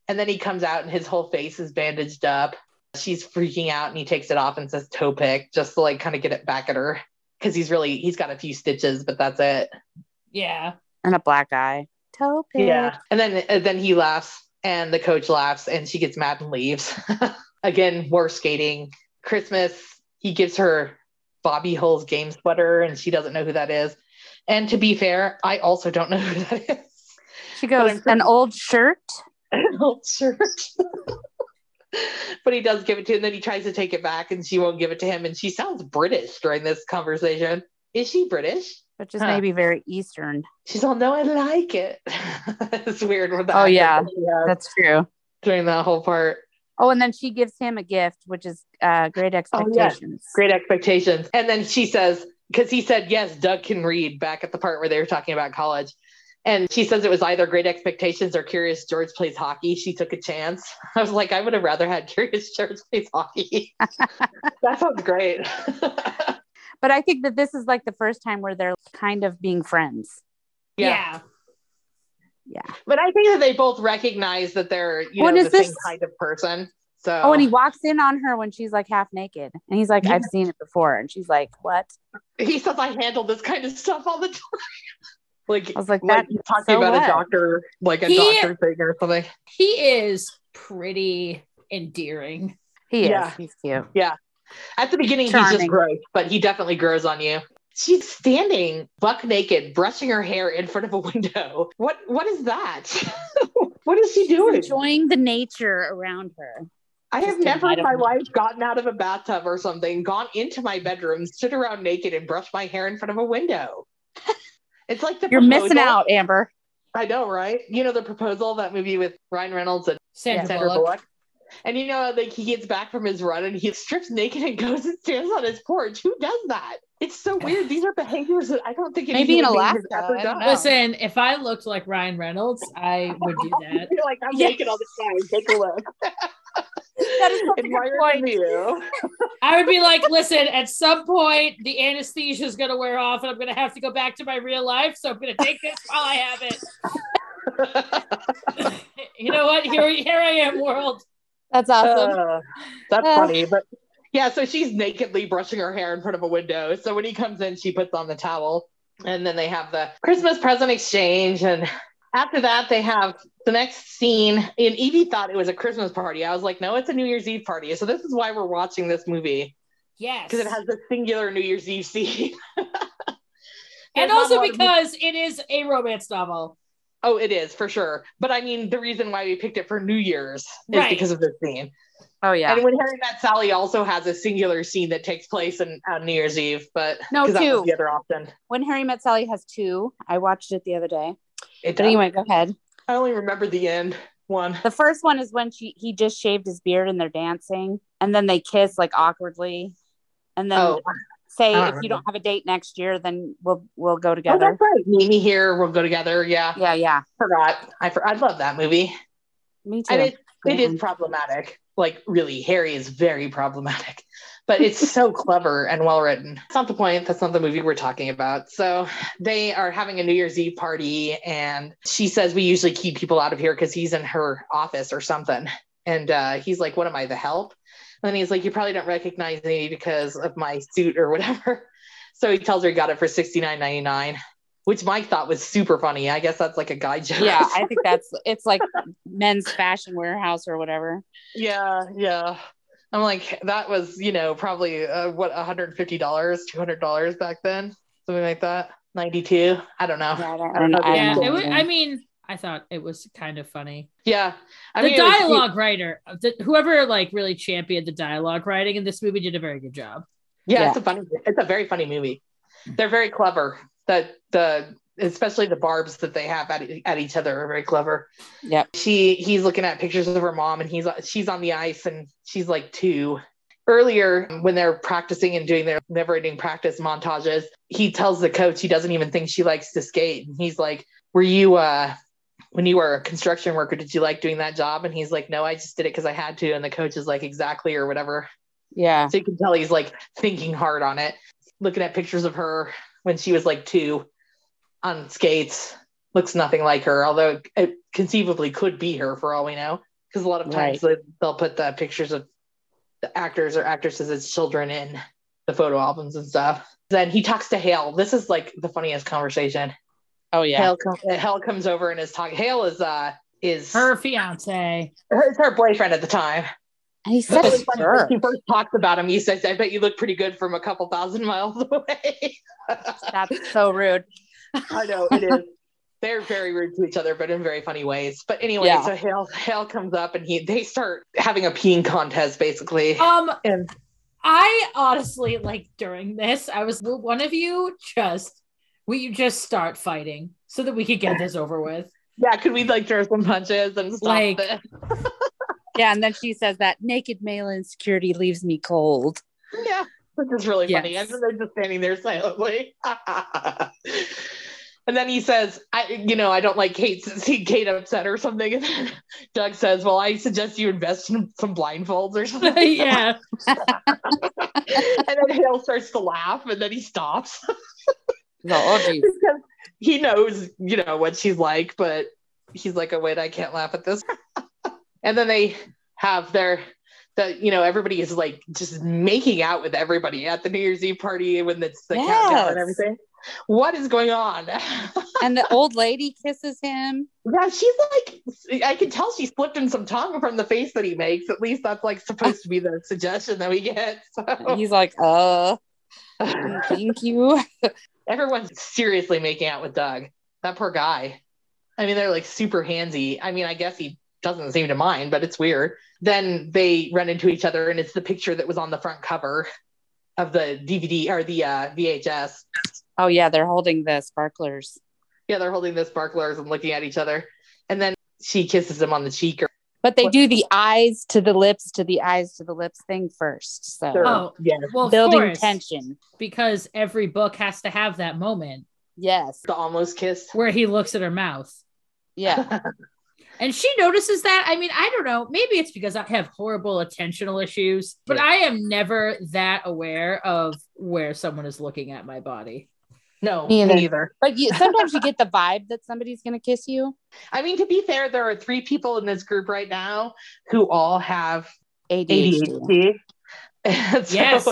and then he comes out and his whole face is bandaged up she's freaking out and he takes it off and says toe pick just to like kind of get it back at her because he's really he's got a few stitches but that's it Yeah. And a black eye. Toe pick. and then and then he laughs and the coach laughs and she gets mad and leaves again more skating christmas he gives her bobby hull's game sweater and she doesn't know who that is and to be fair i also don't know who that is She goes, pretty- an old shirt. an old shirt. but he does give it to her, and then he tries to take it back, and she won't give it to him. And she sounds British during this conversation. Is she British? which is Huh. maybe very Eastern. She's all, no, I like it. it's weird with that. Oh, yeah. That's That's true. during that whole part. Oh, and then she gives him a gift, which is uh, great Oh, expectations. Great expectations. And then she says, because he said, yes, Doug can read back at the part where they were talking about college. And she says it was either Great Expectations or Curious George plays hockey. She took a chance. I was like, I would have rather had Curious George plays hockey. that sounds great. But I think that this is like the first time where they're kind of being friends. Yeah. Yeah. But I think that they both recognize that they're, you What know, is the same kind of person. So Oh, and he walks in on her when she's like half naked. And he's like, Yeah. I've seen it before. And she's like, What? he says I handle this kind of stuff all the time. like I was like, like that he's talking so about what? a doctor, like a He- doctor thing or something. He is pretty endearing. He is. Yeah. He's cute. Yeah. At the beginning, he's just Charming. gross, but he definitely grows on you. She's standing buck naked, brushing her hair in front of a window. What what is that? what is she doing? Enjoying the nature around her. I have just never in my item. life gotten out of a bathtub or something, gone into my bedroom, stood around naked, and brushed my hair in front of a window. It's like the You're missing out, Amber. I know, right? You know the proposal, that movie with Ryan Reynolds and Sandra Sandra Bullock. Bullock. And you know, like he gets back from his run and he strips naked and goes and stands on his porch. Who does that? It's so weird. These are behaviors that I don't think any Maybe in human being has Alaska, ever done. Listen, if I looked like Ryan Reynolds, I would do that. You're like, I'm Yes. naked all the time. Take a look. That is such a Admire good point. the. I would be like, listen, at some point the anesthesia is going to wear off and I'm going to have to go back to my real life. So I'm going to take this while I have it. you know what? Here, here I am, world. That's awesome. Uh, that's Uh. funny, but yeah. So she's nakedly brushing her hair in front of a window. So when he comes in, she puts on the towel, and then they have the Christmas present exchange. And after that, they have the next scene. And Evie thought it was a Christmas party. I was like, no, it's a New Year's Eve party. So this is why we're watching this movie Yes. because it has a singular New Year's Eve scene. and also lot of- because it is a romance novel. oh, it is for sure. But I mean, the reason why we picked it for New Year's is Right. because of this scene. Oh yeah. And when Harry Met Sally also has a singular scene that takes place in, on New Year's Eve, but No, 'cause that was two. the other option. When Harry Met Sally has two. I watched it the other day. It But anyway, go ahead. I only remember the end one. The first one is when she he just shaved his beard and they're dancing, and then they kiss like awkwardly, and then Oh, say if remember. you don't have a date next year, then we'll we'll go together. oh, together. that's right. Meet me here. We'll go together. Yeah, yeah, yeah. forgot. I for, I love that movie. Me too. It, is problematic. Like really, Harry is very problematic, but it's so clever and well written. That's not the point. That's not the movie we're talking about. So they are having a New Year's Eve party, and she says we usually keep people out of here because he's in her office or something. And uh, he's like, "What am I, the help?" And then he's like, "You probably don't recognize me because of my suit or whatever." So he tells her he got it for sixty nine ninety nine, which Mike thought was super funny. I guess that's like a guy joke. yeah, I think that's it's like men's fashion warehouse or whatever. Yeah, yeah. I'm like, that was, you know, probably uh, what, $150, $200 back then, something like that. 92. I don't know. Yeah, I don't, I don't know. I Yeah, don't it know was. I mean, I thought it was kind of funny. Yeah. I the mean, it was- dialogue writer, the, whoever like really championed the dialogue writing in this movie did a very good job. yeah, Yeah. it's a funny, it's a very funny movie. They're very clever. That the especially the barbs that they have at, at each other are very clever. Yeah. She he's looking at pictures of her mom and he's she's on the ice and she's like two. Earlier, when they're practicing and doing their never ending practice montages, he tells the coach he doesn't even think she likes to skate. And he's like, Were you uh when you were a construction worker, did you like doing that job? And he's like, No, I just did it because I had to. And the coach is like, exactly or whatever. Yeah. So you can tell he's like thinking hard on it, looking at pictures of her when she was like two on skates. Looks nothing like her, although it conceivably could be her for all we know. Because a lot of times Right. they, they'll put the pictures of the actors or actresses as children in the photo albums and stuff. Then he talks to Hale. This is like the funniest conversation. Oh yeah. Hale, com- Hale comes over and is talking. Hale is uh is Her fiance. her, is her boyfriend at the time. And he It's said really funny. When sure. she first talks about him, he says, "I bet you look pretty good from a couple thousand miles away." That's so rude. I know it is. They're very rude to each other, but in very funny ways. But anyway, Yeah. so Hale Hale comes up and he they start having a peeing contest basically. Um, And I honestly like during this, I was one of you just will you just start fighting so that we could get this over with? yeah, could we like throw some punches and stop Like- this? Yeah, and then she says that naked male insecurity leaves me cold. Yeah, which is really funny. And then they're just standing there silently. and then he says, "I, you know, I don't like Kate see Kate upset or something." And then Doug says, "Well, I suggest you invest in some blindfolds or something." yeah. and then Hale starts to laugh, and then he stops No, oh, geez. because he knows, you know, what she's like. But he's like, "Oh wait, I can't laugh at this." And then they have their that you know everybody is like just making out with everybody at the New Year's Eve party when it's the countdown and everything. What is going on? and the old lady kisses him. yeah, she's like, I can tell she's flipped in some tongue from the face that he makes. At least that's like supposed to be the suggestion that we get. So He's like, uh, thank you. everyone's seriously making out with Doug. That poor guy. I mean, they're like super handsy. I mean, I guess he doesn't seem to mind, but it's weird. Then they run into each other, and it's the picture that was on the front cover of the DVD or the uh, VHS. Oh yeah, they're holding the sparklers. Yeah, they're holding the sparklers and looking at each other. And then she kisses him on the cheek. Or But they do the eyes to the lips to the eyes to the lips thing first. So Oh, yeah, Well, building course, tension. because every book has to have that moment Yes. the almost kiss. where he looks at her mouth. Yeah. And she notices that. I mean, I don't know. Maybe it's because I have horrible attentional issues, but Yeah. I am never that aware of where someone is looking at my body. no, Me either. neither. But you sometimes you get the vibe that somebody's gonna kiss you. I mean, to be fair, there are three people in this group right now who all have ADHD. ADHD. So, Yes.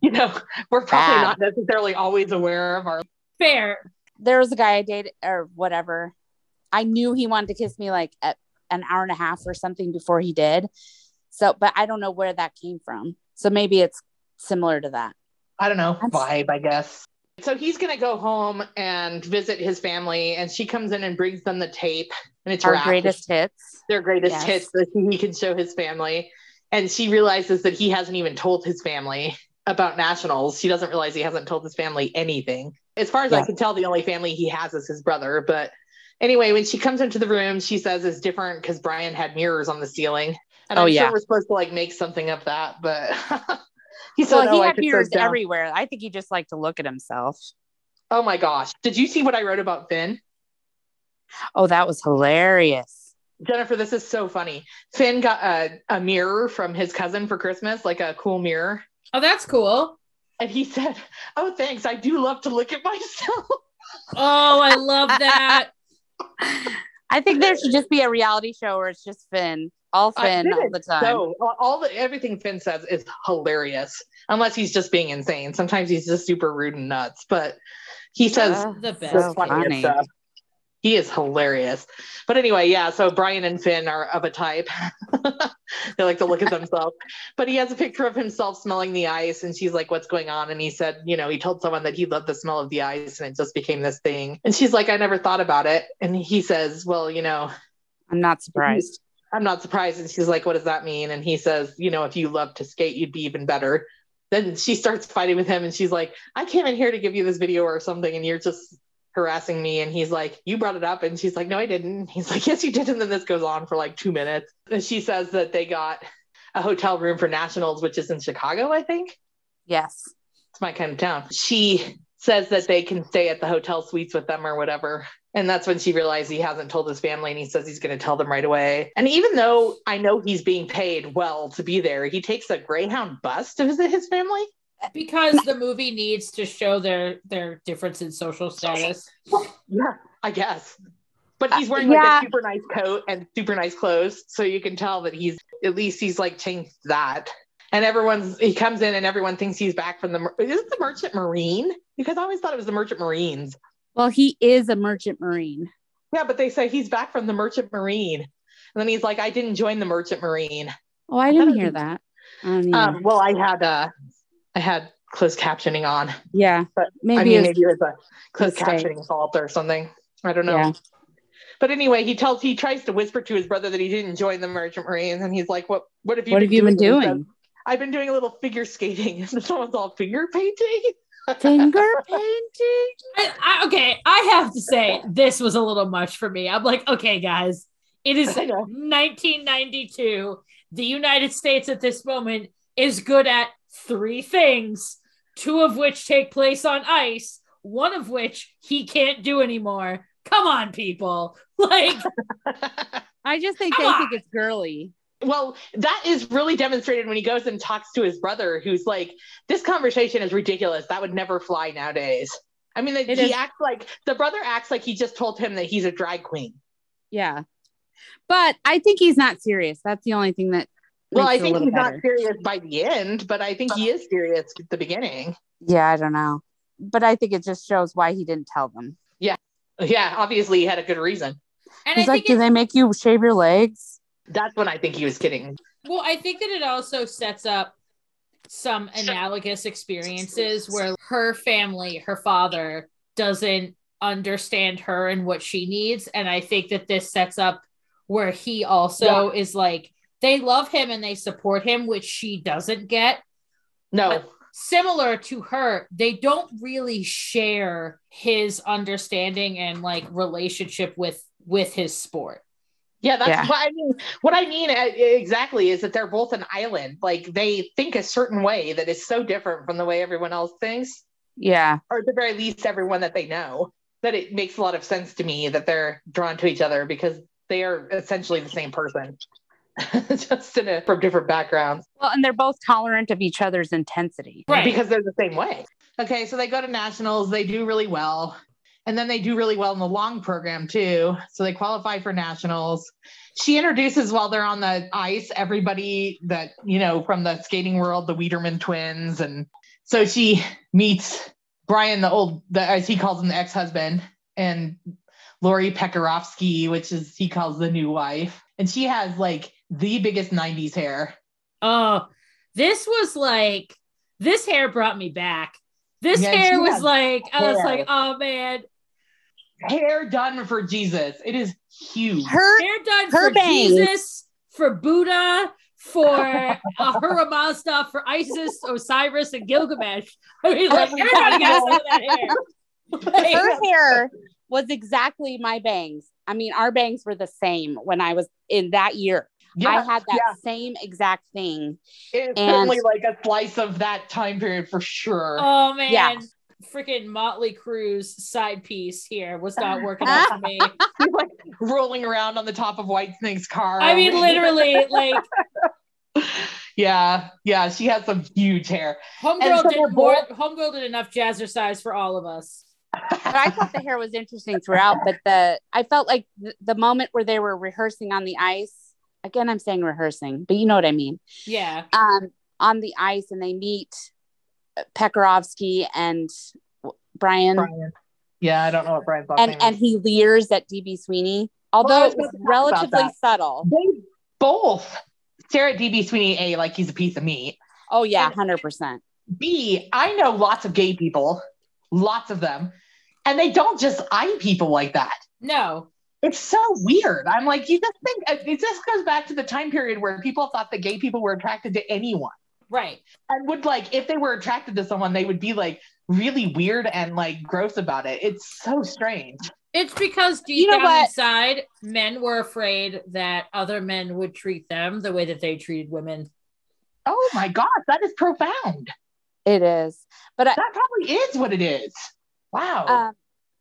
you know, we're probably Bad. not necessarily always aware of our. Fair. There was a guy I dated or whatever. I knew he wanted to kiss me like at an hour and a half or something before he did. So, but I don't know where that came from. So maybe it's similar to that. I don't know, vibe, I guess. So he's going to go home and visit his family, and she comes in and brings them the tape, and it's Our wrapped. greatest hits. their greatest Yes. hits that he can show his family. And she realizes that he hasn't even told his family about nationals. She doesn't realize he hasn't told his family anything. As far as I can tell, the only family he has is his brother. But anyway, when she comes into the room, she says it's different because Brian had mirrors on the ceiling. And Oh, I'm yeah. sure we're supposed to like make something of that, but he said, Well, "Oh, he I had mirrors everywhere. I think he just liked to look at himself. Oh my gosh. Did you see what I wrote about Finn? Oh, that was hilarious. Jennifer, this is so funny. Finn got a, a mirror from his cousin for Christmas, like a cool mirror. Oh, that's cool. And he said, Oh, thanks. I do love to look at myself. Oh, I love that. I think there should just be a reality show where it's just Finn, all Finn all the time. So all- all the everything Finn says is hilarious, unless he's just being insane. Sometimes he's just super rude and nuts, but he says Uh, the best. so funny. stuff. He is hilarious. But anyway, yeah, so Brian and Finn are of a type. they like to look at themselves. But he has a picture of himself smelling the ice, and she's like, What's going on? And he said, You know, he told someone that he loved the smell of the ice, and it just became this thing. And she's like, I never thought about it. And he says, Well, you know, I'm not surprised. I'm not surprised. And she's like, What does that mean? And he says, You know, if you love to skate, you'd be even better. Then she starts fighting with him, and she's like, I came in here to give you this video or something, and you're just harassing me and he's like you brought it up and she's like no i didn't. He's like yes you did and then this goes on for like two minutes. And she says that they got a hotel room for nationals which is in chicago i think? Yes. it's my kind of town. She says that they can stay at the hotel suites with them or whatever. And that's when she realized he hasn't told his family and he says he's going to tell them right away. And even though i know he's being paid well to be there he takes a greyhound bus to visit his family because the movie needs to show their their difference in social status. Yeah, I guess. But he's Uh, wearing yeah. like a super nice coat and super nice clothes, so you can tell that he's at least he's like changed that. And everyone's he comes in and everyone thinks he's back from the is it the Merchant Marine? Because I always thought it was the Merchant Marines. Well, he is a merchant marine. Yeah, but they say he's back from the Merchant Marine, and then he's like, I didn't join the Merchant Marine. Oh, I didn't hear that. Um. Um, well, I had uh, I had closed captioning on, yeah. but Maybe I mean, maybe it was a closed mistake. captioning fault or something. I don't know. Yeah. But anyway, he tells he tries to whisper to his brother that he didn't join the Merchant Marines, and he's like, "What? What have you? What been have you been doing? says, I've been doing a little figure skating, and someone's all finger painting. Finger painting. I, I, okay, I have to say this was a little much for me. I'm like, okay, guys, it is 1992. The United States at this moment is good at three things, two of which take place on ice, one of which he can't do anymore. Come on, people. Like, I just think they on. think it's girly. well, that is really demonstrated when he goes and talks to his brother, who's like, "This conversation is ridiculous. That would never fly nowadays." I mean, It he is. acts like the brother acts like he just told him that he's a drag queen. Yeah. But I think he's not serious. That's the only thing that. Well, I makes it a think he's better. not serious by the end, but I think he is serious at the beginning. Yeah, I don't know. But I think it just shows why he didn't tell them. Yeah, Yeah. obviously he had a good reason. and He's I like, think do they make you shave your legs? That's when I think he was kidding. well, I think that it also sets up some analogous experiences where her family, her father, doesn't understand her and what she needs. And I think that this sets up where he also is like, they love him and they support him, which she doesn't get. No, But- Similar to her, they don't really share his understanding and like relationship with with his sport. yeah, that's Yeah. what I mean. What I mean uh, exactly is that they're both an island. Like they think a certain way that is so different from the way everyone else thinks, Yeah. or at the very least, everyone that they know. That it makes a lot of sense to me that they're drawn to each other because they are essentially the same person, just in a, from different backgrounds. Well, and they're both tolerant of each other's intensity. Right. because they're the same way. Okay, so they go to nationals, they do really well. And then they do really well in the long program too. So they qualify for nationals. She introduces while they're on the ice everybody that, you know, from the skating world, the Wiederman twins. And so she meets Brian, the old, the, as he calls him, the ex husband, and Lori Pekarovsky, which is he calls the new wife. And she has like the biggest 90s hair. Oh, this was like this hair brought me back. This Yeah, hair was has like I was like, oh man, Hair done for Jesus. It is huge. Her hair done Her for bangs. Jesus, for Buddha, for Ahura Mazda, for Isis, Osiris, and Gilgamesh. I mean, like everybody got some of that hair. Like, her hair was exactly my bangs. I mean, our bangs were the same when I was in that year. I had that yeah. same exact thing. It's and- certainly like a slice of that time period for sure. oh man. Yeah. Freaking Motley Crue's side piece here was not working out for me. Like rolling around on the top of Whitesnake's car. I mean, literally, like Yeah, yeah. She has some huge hair. And Homegirl so did they're more. Homegirl did enough jazzercise for all of us. But I thought the hair was interesting throughout. But the I felt like the, the moment where they were rehearsing on the ice. Again, I'm saying rehearsing, but you know what I mean. Yeah. Um, on the ice, and they meet Pekarovsky and Brian, Brian. Yeah, I don't know what Brian's and and is. he leers at DB Sweeney, although Well, it was gonna talk about relatively subtle. They both stare at DB Sweeney A like he's a piece of meat. Oh yeah, hundred percent. B, I know lots of gay people, lots of them, and they don't just eye people like that. No. It's so weird. I'm like, you just think it just goes back to the time period where people thought that gay people were attracted to anyone. Right. And would like, if they were attracted to someone, they would be like really weird and like gross about it. It's so strange. It's because deep You know down what? inside, men were afraid that other men would treat them the way that they treated women. Oh my God, that is profound. It is. But I, That probably is what it is. Wow. um,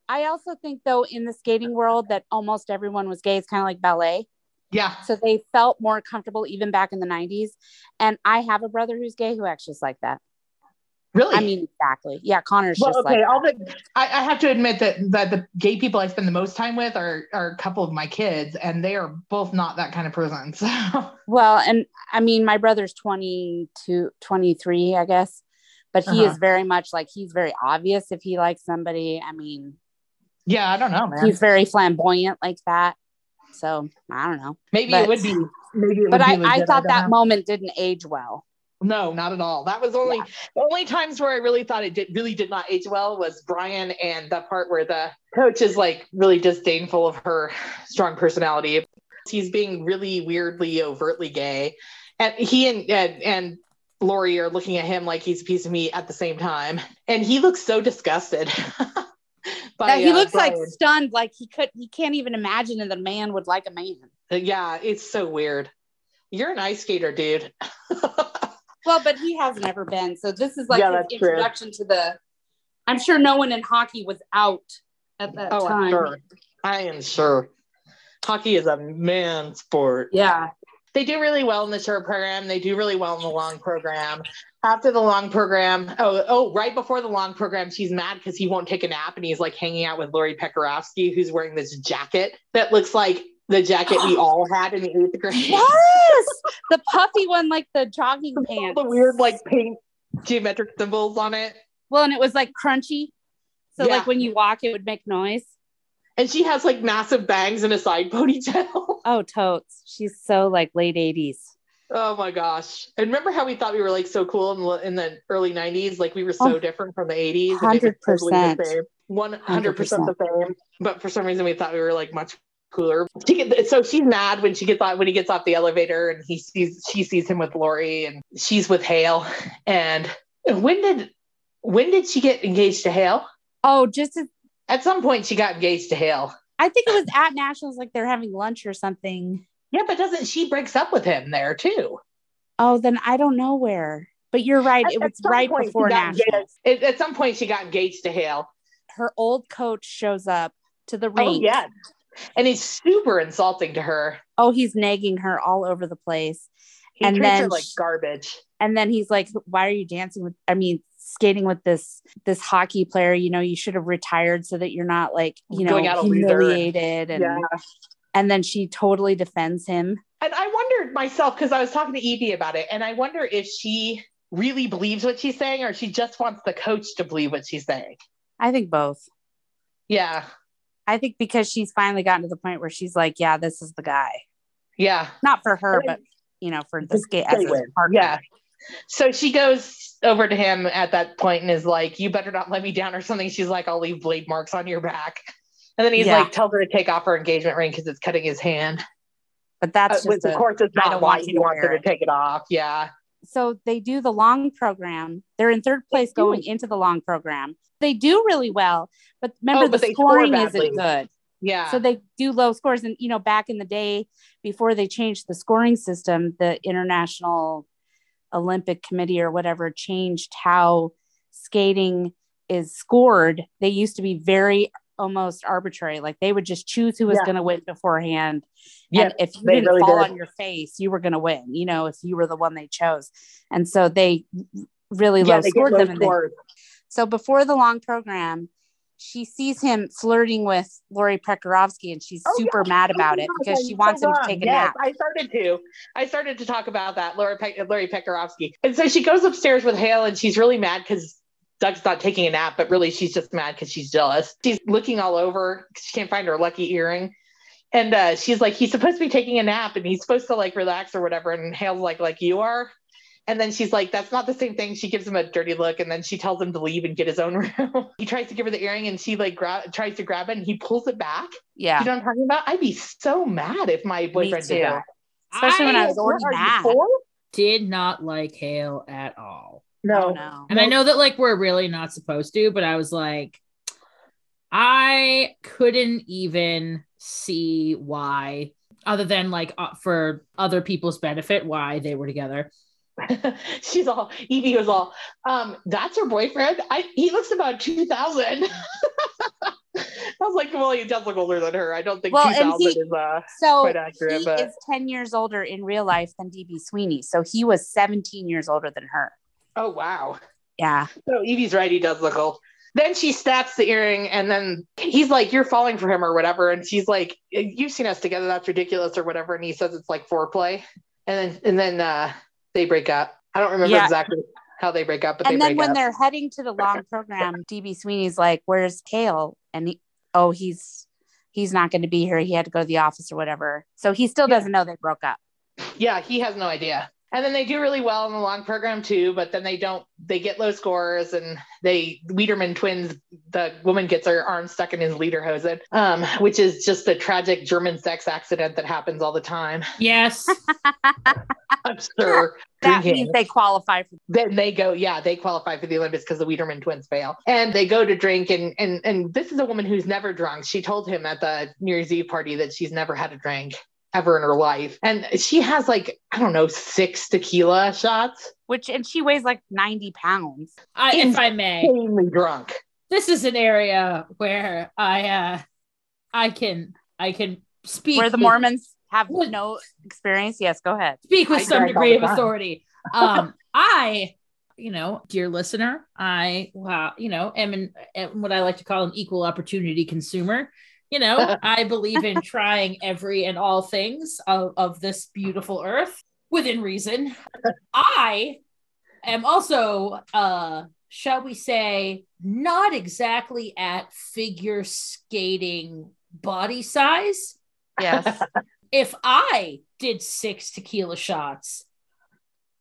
I also think though in the skating world that almost everyone was gay. It's kind of like ballet. yeah. So they felt more comfortable even back in the 90s. And I have a brother who's gay who actually is like that. Really? I mean, exactly. Yeah, Connor's well, just okay. like all the I, I have to admit that that the gay people I spend the most time with are are a couple of my kids, and they are both not that kind of person. So Well, and I mean, my brother's 22, 23, I guess, but he Uh-huh. is very much like he's very obvious if he likes somebody. I mean, yeah, I don't know, man. he's very flamboyant like that. So I don't know. maybe but- it would be. Maybe it But would I, be I legit, thought don't that know. moment didn't age well. No, not at all. That was only Yeah. the only times where I really thought it did really did not age well was Brian and the part where the coach is like really disdainful of her strong personality. He's being really weirdly overtly gay, and he and and, and Lori are looking at him like he's a piece of meat at the same time, and he looks so disgusted. by, That he uh, looks like stunned, like he could he can't even imagine that a man would like a man. Uh, yeah, it's so weird. You're an ice skater, dude. Well, but he has never been. So this is like Yeah, his that's true. introduction to the I'm sure no one in hockey was out at that oh, time. I'm sure. I am sure. Hockey is a man sport. Yeah. They do really well in the short program. They do really well in the long program. After the long program, oh, oh, right before the long program, she's mad because he won't take a nap and he's like hanging out with Lori Pekarovsky, who's wearing this jacket that looks like the jacket we all had in the eighth grade. Yes. the puffy one, like the jogging pants. the weird like pink geometric symbols on it. Well, and it was like crunchy. So Yeah. like when you walk, it would make noise. And she has like massive bangs and a side ponytail. Oh, totes. She's so like late 80s. oh my gosh. And remember how we thought we were like so cool in the, in the early 90s? Like we were so Oh, different from the 80s. and it was totally 100%. the same. 100% the same. But for some reason, we thought we were like much cooler. She get, so she's mad when she gets off when he gets off the elevator and he sees she sees him with Lori and she's with Hale. And when did when did she get engaged to Hale? Oh, just as, At some point, she got engaged to Hale. I think it was at Nationals, like they're having lunch or something. Yeah, but doesn't she breaks up with him there too? Oh, then I don't know where. But you're right. It At- at was right before got Nationals. engaged- At, at some point, she got engaged to Hale. Her old coach shows up to the ring. Oh yeah, and he's super insulting to her. Oh, he's nagging her all over the place. He And treats her then like garbage. and then he's like why are you dancing with i mean skating with this this hockey player you know you should have retired so that you're not like you know humiliated and Yeah. and then she totally defends him And I wondered myself because I was talking to Evie about it, and I wonder if she really believes what she's saying or she just wants the coach to believe what she's saying. i think both Yeah. i think because she's finally gotten to the point where she's like yeah this is the guy Yeah. not for her but you know for the skate as a partner Yeah. So she goes over to him at that point and is like, You better not let me down or something. She's like, I'll leave blade marks on your back. And then he's Yeah. like, tells her to take off her engagement ring because it's cutting his hand. but that's Uh, which of course is I not why he wants her to take it off. Yeah. so they do the long program. They're in third place going into the long program. They do really well, but remember Oh, but the they score scoring isn't good. Yeah. So they do low scores. And you know, back in the day before they changed the scoring system, the International Olympic Committee or whatever changed how skating is scored. They used to be very almost arbitrary. Like they would just choose who was Yeah. going to win beforehand. yeah. and if you didn't really fall did. on your face, you were going to win, you know, if you were the one they chose. And so they really yeah, low scored them. They, so before the long program, she sees him flirting with Lori Pekarovsky and she's Oh, super yeah. mad Oh about my it because she wants him to take a Yes, nap. I started to. I started to talk about that, Laura Pe- Lori Pekarovsky. And so she goes upstairs with Hale and she's really mad because Doug's not taking a nap, but really she's just mad because she's jealous. She's looking all over. She can't find her lucky earring. And uh, she's like, he's supposed to be taking a nap and he's supposed to like relax or whatever. And Hale's like, like you are. And then she's like, that's not the same thing. She gives him a dirty look and then she tells him to leave and get his own room. he tries to give her the earring and she like gra- tries to grab it and he pulls it back. Yeah. You know what I'm talking about? I'd be so mad if my boyfriend did that. Especially when I was What already mad. did not like Hale at all. No. Oh, no. And I know that like we're really not supposed to, but I was like, I couldn't even see why, other than like uh, for other people's benefit, why they were together. She's all Evie was all, um, that's her boyfriend. I he looks about 2000. I was like, well, he does look older than her. I don't think Well, 2000 he- is uh So quite accurate, he but is 10 years older in real life than DB Sweeney. So he was 17 years older than her. oh wow. Yeah. So Evie's right, he does look old. Then she snaps the earring and then he's like, You're falling for him or whatever. And she's like, You've seen us together, that's ridiculous or whatever. And he says it's like foreplay. And then and then uh they break up. I don't remember Yeah. exactly how they break up, but and they then when up. they're heading to the long program, DB Sweeney's like, Where's Kale? And he, oh, he's he's not going to be here. He had to go to the office or whatever. So he still Yeah. doesn't know they broke up. Yeah, he has no idea. And then they do really well in the long program too, but then they don't, they get low scores and they, Wiederman twins, the woman gets her arm stuck in his lederhosen, um, which is just a tragic German sex accident that happens all the time. Yes. I'm sure. That Drinking. means they qualify for then they go, yeah, they qualify for the Olympics because the Wiederman twins fail. And they go to drink and and and this is a woman who's never drunk. She told him at the New Year's Eve party that she's never had a drink ever in her life. And she has like, I don't know, six tequila shots. which, and she weighs like 90 pounds. I, if I may, Insanely drunk. this is an area where I uh I can I can speak Where the with- Mormons have Well- no experience. Yes, go ahead. speak with I some degree of authority. Um, I, you know, dear listener, I, wow, you know, am, an, am what I like to call an equal opportunity consumer. You know, I believe in trying every and all things of, of this beautiful earth within reason. I am also, uh, shall we say, not exactly at figure skating body size Yes. if I did six tequila shots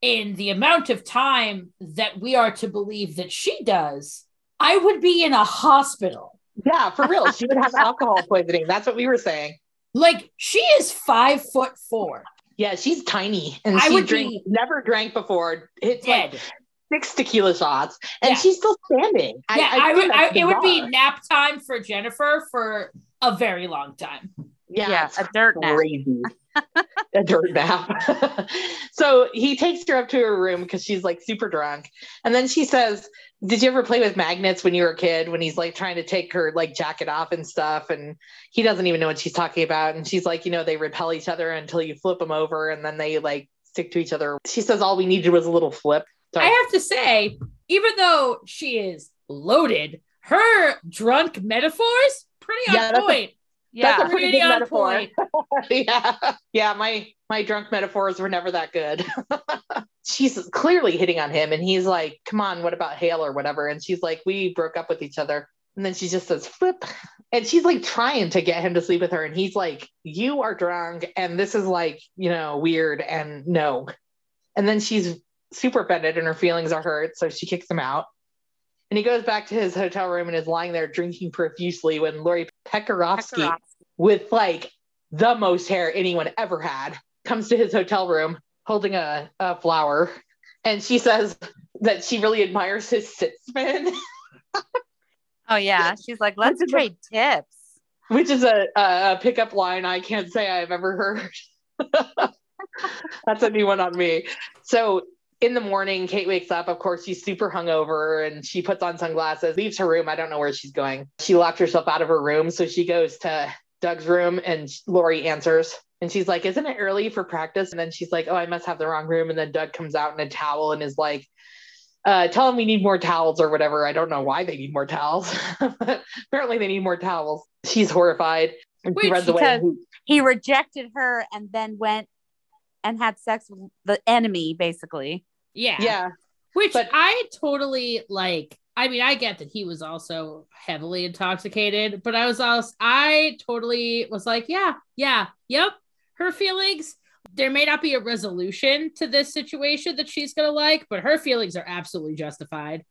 in the amount of time that we are to believe that she does, I would be in a hospital. Yeah, for real. She would have alcohol poisoning. That's what we were saying. Like she is five foot four, Yeah, she's tiny and I she would drink, be- never drank before. It's like six tequila shots and Yeah. she's still standing. yeah, I, think would. I, it would be nap time for Jennifer for a very long time. yeah, Yeah, a dirt nap. a dirt nap. so he takes her up to her room because she's like super drunk. And then she says, Did you ever play with magnets when you were a kid? When he's like trying to take her like jacket off and stuff. And he doesn't even know what she's talking about. And she's like, You know, they repel each other until you flip them over and then they like stick to each other. She says, All we needed was a little flip. So I have to say, even though she is loaded, her drunk metaphors pretty on Yeah, that's a- point. Yeah. That's a pretty pretty on metaphor. point. yeah. Yeah, my my drunk metaphors were never that good. she's clearly hitting on him and he's like, "Come on, what about Hale or whatever?" And she's like, "We broke up with each other." And then she just says, "Flip." And she's like trying to get him to sleep with her and he's like, "You are drunk and this is like, you know, weird and no." And then she's super offended and her feelings are hurt, so she kicks him out. And he goes back to his hotel room and is lying there drinking profusely when Lori Pekarovsky Pekarovsky. with like the most hair anyone ever had comes to his hotel room holding a, a flower and she says that she really admires his sit spin Oh, yeah. She's like, let's Which is a- trade tips. which is a, a, a pickup line i can't say i've ever heard. That's a new one on me. So in the morning kate wakes up. Of course she's super hungover and she puts on sunglasses leaves her room. I don't know where she's going. She locked herself out of her room so she goes to doug's room and lori answers and she's like isn't it early for practice and then she's like oh i must have the wrong room and then doug comes out in a towel and is like uh, tell them we need more towels or whatever. I don't know why they need more towels. Apparently, they need more towels. She's horrified. And she runs away. He rejected her and then went and had sex with the enemy, basically. Yeah. yeah, Which But- I totally like. I mean, I get that he was also heavily intoxicated, but I was also, I totally was like, yeah, yeah, yep. Her feelings, there may not be a resolution to this situation that she's going to like, but her feelings are absolutely justified.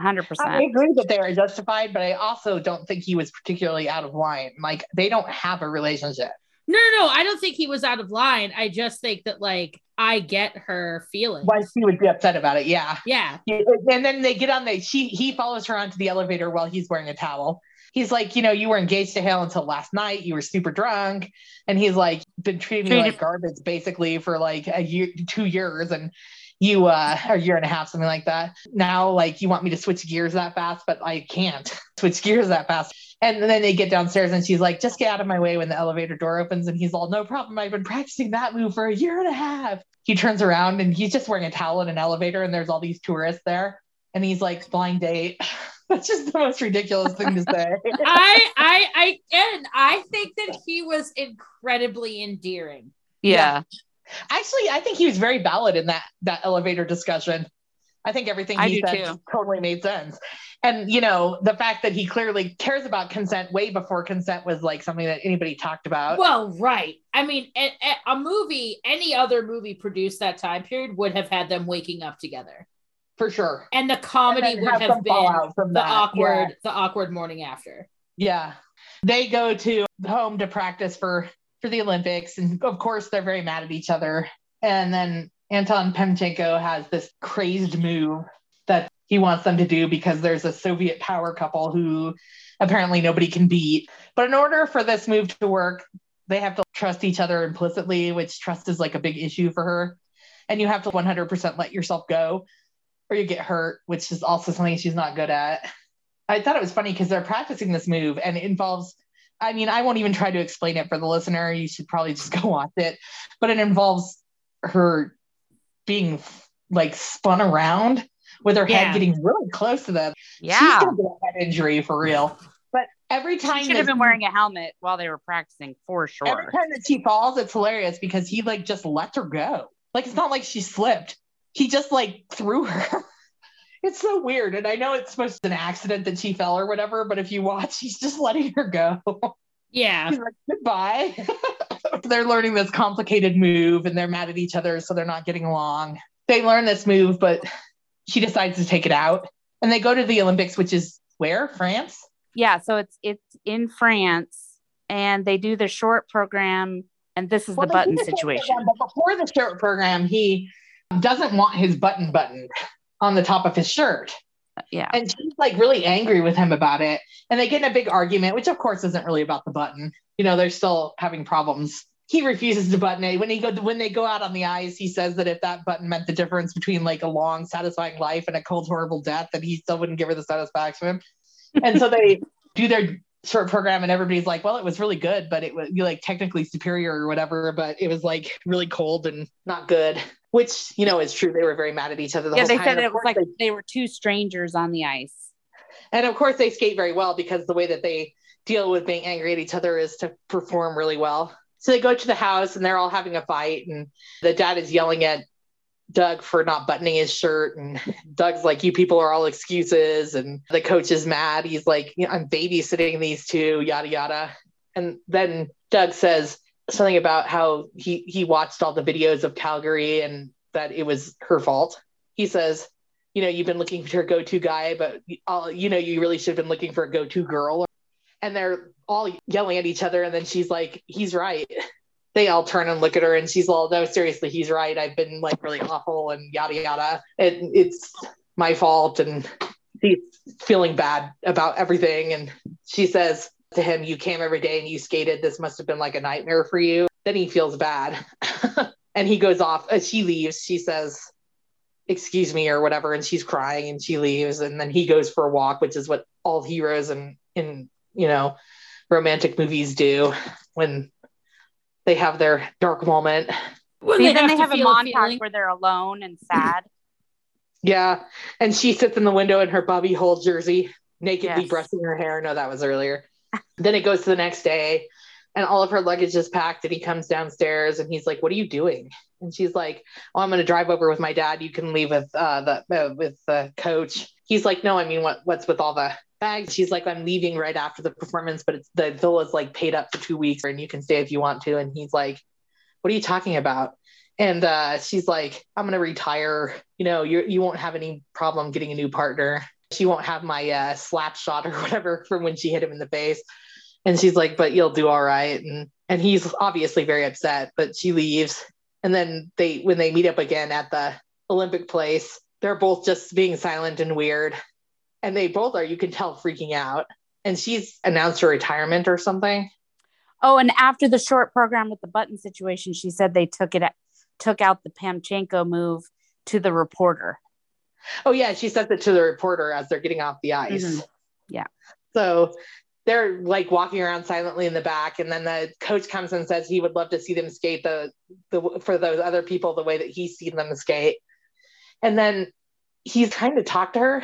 100%. I agree that they are justified, but I also don't think he was particularly out of line. Like they don't have a relationship. No, no, no. I don't think he was out of line. I just think that, like, I get her feelings. Why she would be upset about it. Yeah. Yeah. And then they get on the she he follows her onto the elevator while he's wearing a towel. He's like, you know, you were engaged to Hale until last night. You were super drunk. And he's like, been treating me like garbage basically for like a year, two years. And you uh a year and a half, something like that. Now, like you want me to switch gears that fast, but I can't switch gears that fast. And then they get downstairs and she's like, just get out of my way when the elevator door opens. And he's all, no problem. I've been practicing that move for a year and a half. He turns around and he's just wearing a towel in an elevator and there's all these tourists there. And he's like, blind date. That's just the most ridiculous thing to say. I, I, I, and I think that he was incredibly endearing. Yeah. yeah. Actually, I think he was very valid in that that elevator discussion. I think everything he said too. totally made sense and you know the fact that he clearly cares about consent way before consent was like something that anybody talked about well right i mean a, a, movie any other movie produced that time period would have had them waking up together for sure and the comedy and would have, have been the awkward yeah. the awkward morning after yeah they go to home to practice for for the olympics and of course they're very mad at each other and then anton pamchenko has this crazed move that he wants them to do because there's a Soviet power couple who apparently nobody can beat. But in order for this move to work, they have to trust each other implicitly, which trust is like a big issue for her. And you have to 100% let yourself go or you get hurt, which is also something she's not good at. I thought it was funny because they're practicing this move and it involves, I mean, I won't even try to explain it for the listener. You should probably just go watch it. But it involves her being like spun around with her yeah. head getting really close to them. Yeah. She's gonna get a head injury for real. But every time she should have been wearing a helmet while they were practicing for sure. Every time that she falls, it's hilarious because he like just lets her go. Like it's not like she slipped. He just like threw her. it's so weird. And I know it's supposed to be an accident that she fell or whatever, but if you watch, he's just letting her go. Yeah. Like, goodbye. they're learning this complicated move and they're mad at each other, so they're not getting along. They learn this move, but she decides to take it out and they go to the olympics which is where france yeah so it's it's in france and they do the short program and this is well, the button situation program, but before the short program he doesn't want his button button on the top of his shirt. Yeah. And she's like really angry with him about it. And they get in a big argument which of course isn't really about the button. You know they're still having problems. He refuses to button it. When he go when they go out on the ice, he says that if that button meant the difference between like a long, satisfying life and a cold, horrible death, that he still wouldn't give her the satisfaction. And so they do their short program, and everybody's like, "Well, it was really good, but it was like technically superior or whatever, but it was like really cold and not good." Which you know is true. They were very mad at each other. The yeah, they time. said it was like they, they were two strangers on the ice. And of course, they skate very well because the way that they deal with being angry at each other is to perform really well. So they go to the house and they're all having a fight, and the dad is yelling at Doug for not buttoning his shirt. And Doug's like, You people are all excuses. And the coach is mad. He's like, I'm babysitting these two, yada, yada. And then Doug says something about how he, he watched all the videos of Calgary and that it was her fault. He says, You know, you've been looking for a go to guy, but, all, you know, you really should have been looking for a go to girl. And they're all yelling at each other. And then she's like, he's right. They all turn and look at her, and she's all, no, seriously, he's right. I've been like really awful and yada, yada. And it's my fault. And he's feeling bad about everything. And she says to him, You came every day and you skated. This must have been like a nightmare for you. Then he feels bad. and he goes off. As she leaves, she says, excuse me or whatever and she's crying and she leaves and then he goes for a walk which is what all heroes and in you know romantic movies do when they have their dark moment. When they then they have a montage where they're alone and sad. yeah. And she sits in the window in her Bobby Hull jersey, nakedly yes. brushing her hair. No, that was earlier. then it goes to the next day and all of her luggage is packed and he comes downstairs and he's like what are you doing and she's like oh i'm going to drive over with my dad you can leave with uh, the uh, with the coach he's like no i mean what what's with all the bags. She's like, I'm leaving right after the performance, but it's the villa's like paid up for two weeks and you can stay if you want to. And he's like, What are you talking about? And uh, she's like, I'm gonna retire. You know, you you won't have any problem getting a new partner. She won't have my uh, slap shot or whatever from when she hit him in the face. And she's like, but you'll do all right. And and he's obviously very upset, but she leaves. And then they when they meet up again at the Olympic place, they're both just being silent and weird. And they both are, you can tell, freaking out. And she's announced her retirement or something. Oh, and after the short program with the button situation, she said they took it took out the Pamchenko move to the reporter. Oh yeah, she says it to the reporter as they're getting off the ice. Mm-hmm. Yeah. So they're like walking around silently in the back, and then the coach comes and says he would love to see them skate the the for those other people the way that he's seen them skate. And then he's trying to talk to her.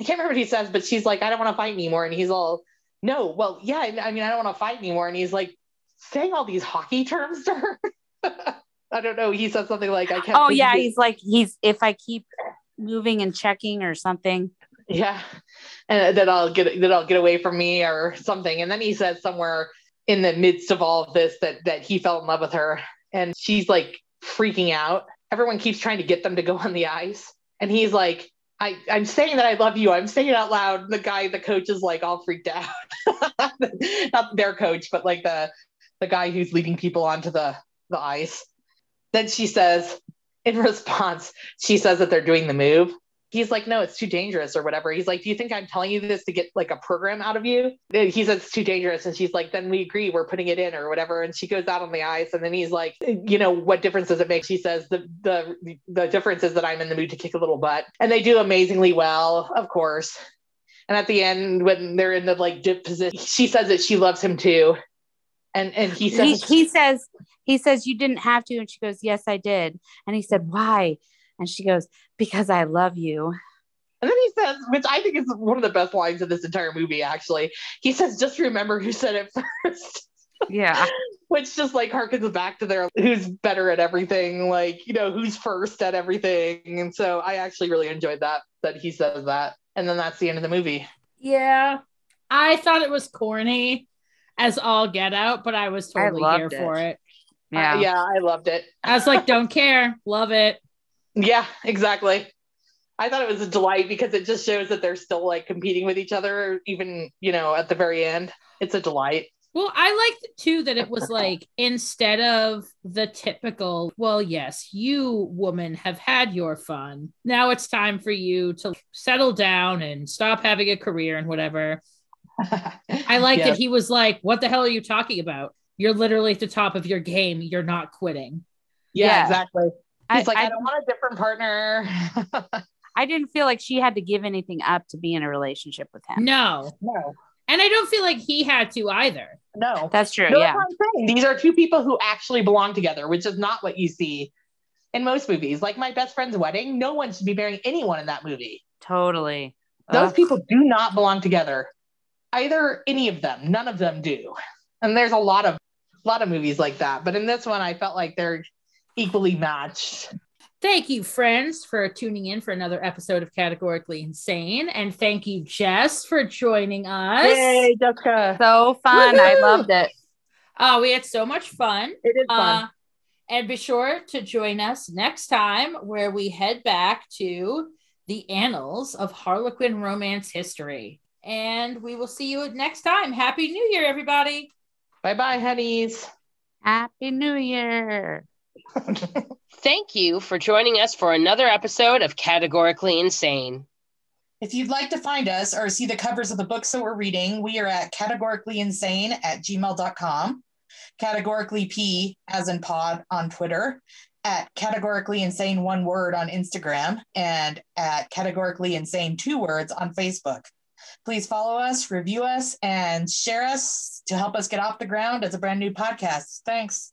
I can't remember what he says, but she's like, "I don't want to fight anymore," and he's all, "No, well, yeah, I mean, I don't want to fight anymore," and he's like saying all these hockey terms to her. I don't know. He said something like, "I can't." Oh yeah, he's like, he's if I keep moving and checking or something. Yeah, and that I'll get that I'll get away from me or something. And then he says somewhere in the midst of all of this that that he fell in love with her, and she's like freaking out. Everyone keeps trying to get them to go on the ice, and he's like, I, I'm saying that I love you. I'm saying it out loud. The guy, the coach is like all freaked out. Not their coach, but like the the guy who's leading people onto the the ice. Then she says, in response, she says that they're doing the move. He's like, no, it's too dangerous or whatever. He's like, do you think I'm telling you this to get like a program out of you? He says it's too dangerous. And she's like, then we agree, we're putting it in or whatever. And she goes out on the ice. And then he's like, you know, what difference does it make? She says, the the the difference is that I'm in the mood to kick a little butt. And they do amazingly well, of course. And at the end, when they're in the like dip position, she says that she loves him too. And and he says he, he says he says, You didn't have to. And she goes, Yes, I did. And he said, Why? And she goes, Because I love you. And then he says, which I think is one of the best lines of this entire movie, actually. He says, Just remember who said it first. Yeah. which just like harkens back to their who's better at everything, like, you know, who's first at everything. And so I actually really enjoyed that, that he says that. And then that's the end of the movie. Yeah. I thought it was corny as all get out, but I was totally I here it. for it. Yeah. Uh, yeah, I loved it. I was like, don't care. Love it. Yeah, exactly. I thought it was a delight because it just shows that they're still like competing with each other, even, you know, at the very end. It's a delight. Well, I liked too that it was like instead of the typical, well, yes, you woman have had your fun. Now it's time for you to settle down and stop having a career and whatever. I like yes. that he was like, what the hell are you talking about? you're literally at the top of your game. You're not quitting. Yeah, yeah. exactly. He's I, like, I, I don't want a different partner. I didn't feel like she had to give anything up to be in a relationship with him. No, no. And I don't feel like he had to either. No, that's true. No, yeah. That's These are two people who actually belong together, which is not what you see in most movies. Like my best friend's wedding, no one should be marrying anyone in that movie. Totally. Those Ugh. people do not belong together. Either any of them, none of them do. And there's a lot of a lot of movies like that. But in this one, I felt like they're equally matched. Thank you, friends, for tuning in for another episode of Categorically Insane. And thank you, Jess, for joining us. Hey, Jessica. So fun. Woo-hoo! I loved it. Uh, we had so much fun. It is fun. Uh, and be sure to join us next time where we head back to the annals of Harlequin romance history. And we will see you next time. Happy New Year, everybody. Bye bye, honeys. Happy New Year. Thank you for joining us for another episode of Categorically Insane. If you'd like to find us or see the covers of the books that we're reading, we are at categoricallyinsane at gmail.com, categorically P as in pod on Twitter, at categorically insane one word on Instagram, and at categorically insane two words on Facebook. Please follow us, review us, and share us to help us get off the ground as a brand new podcast. Thanks.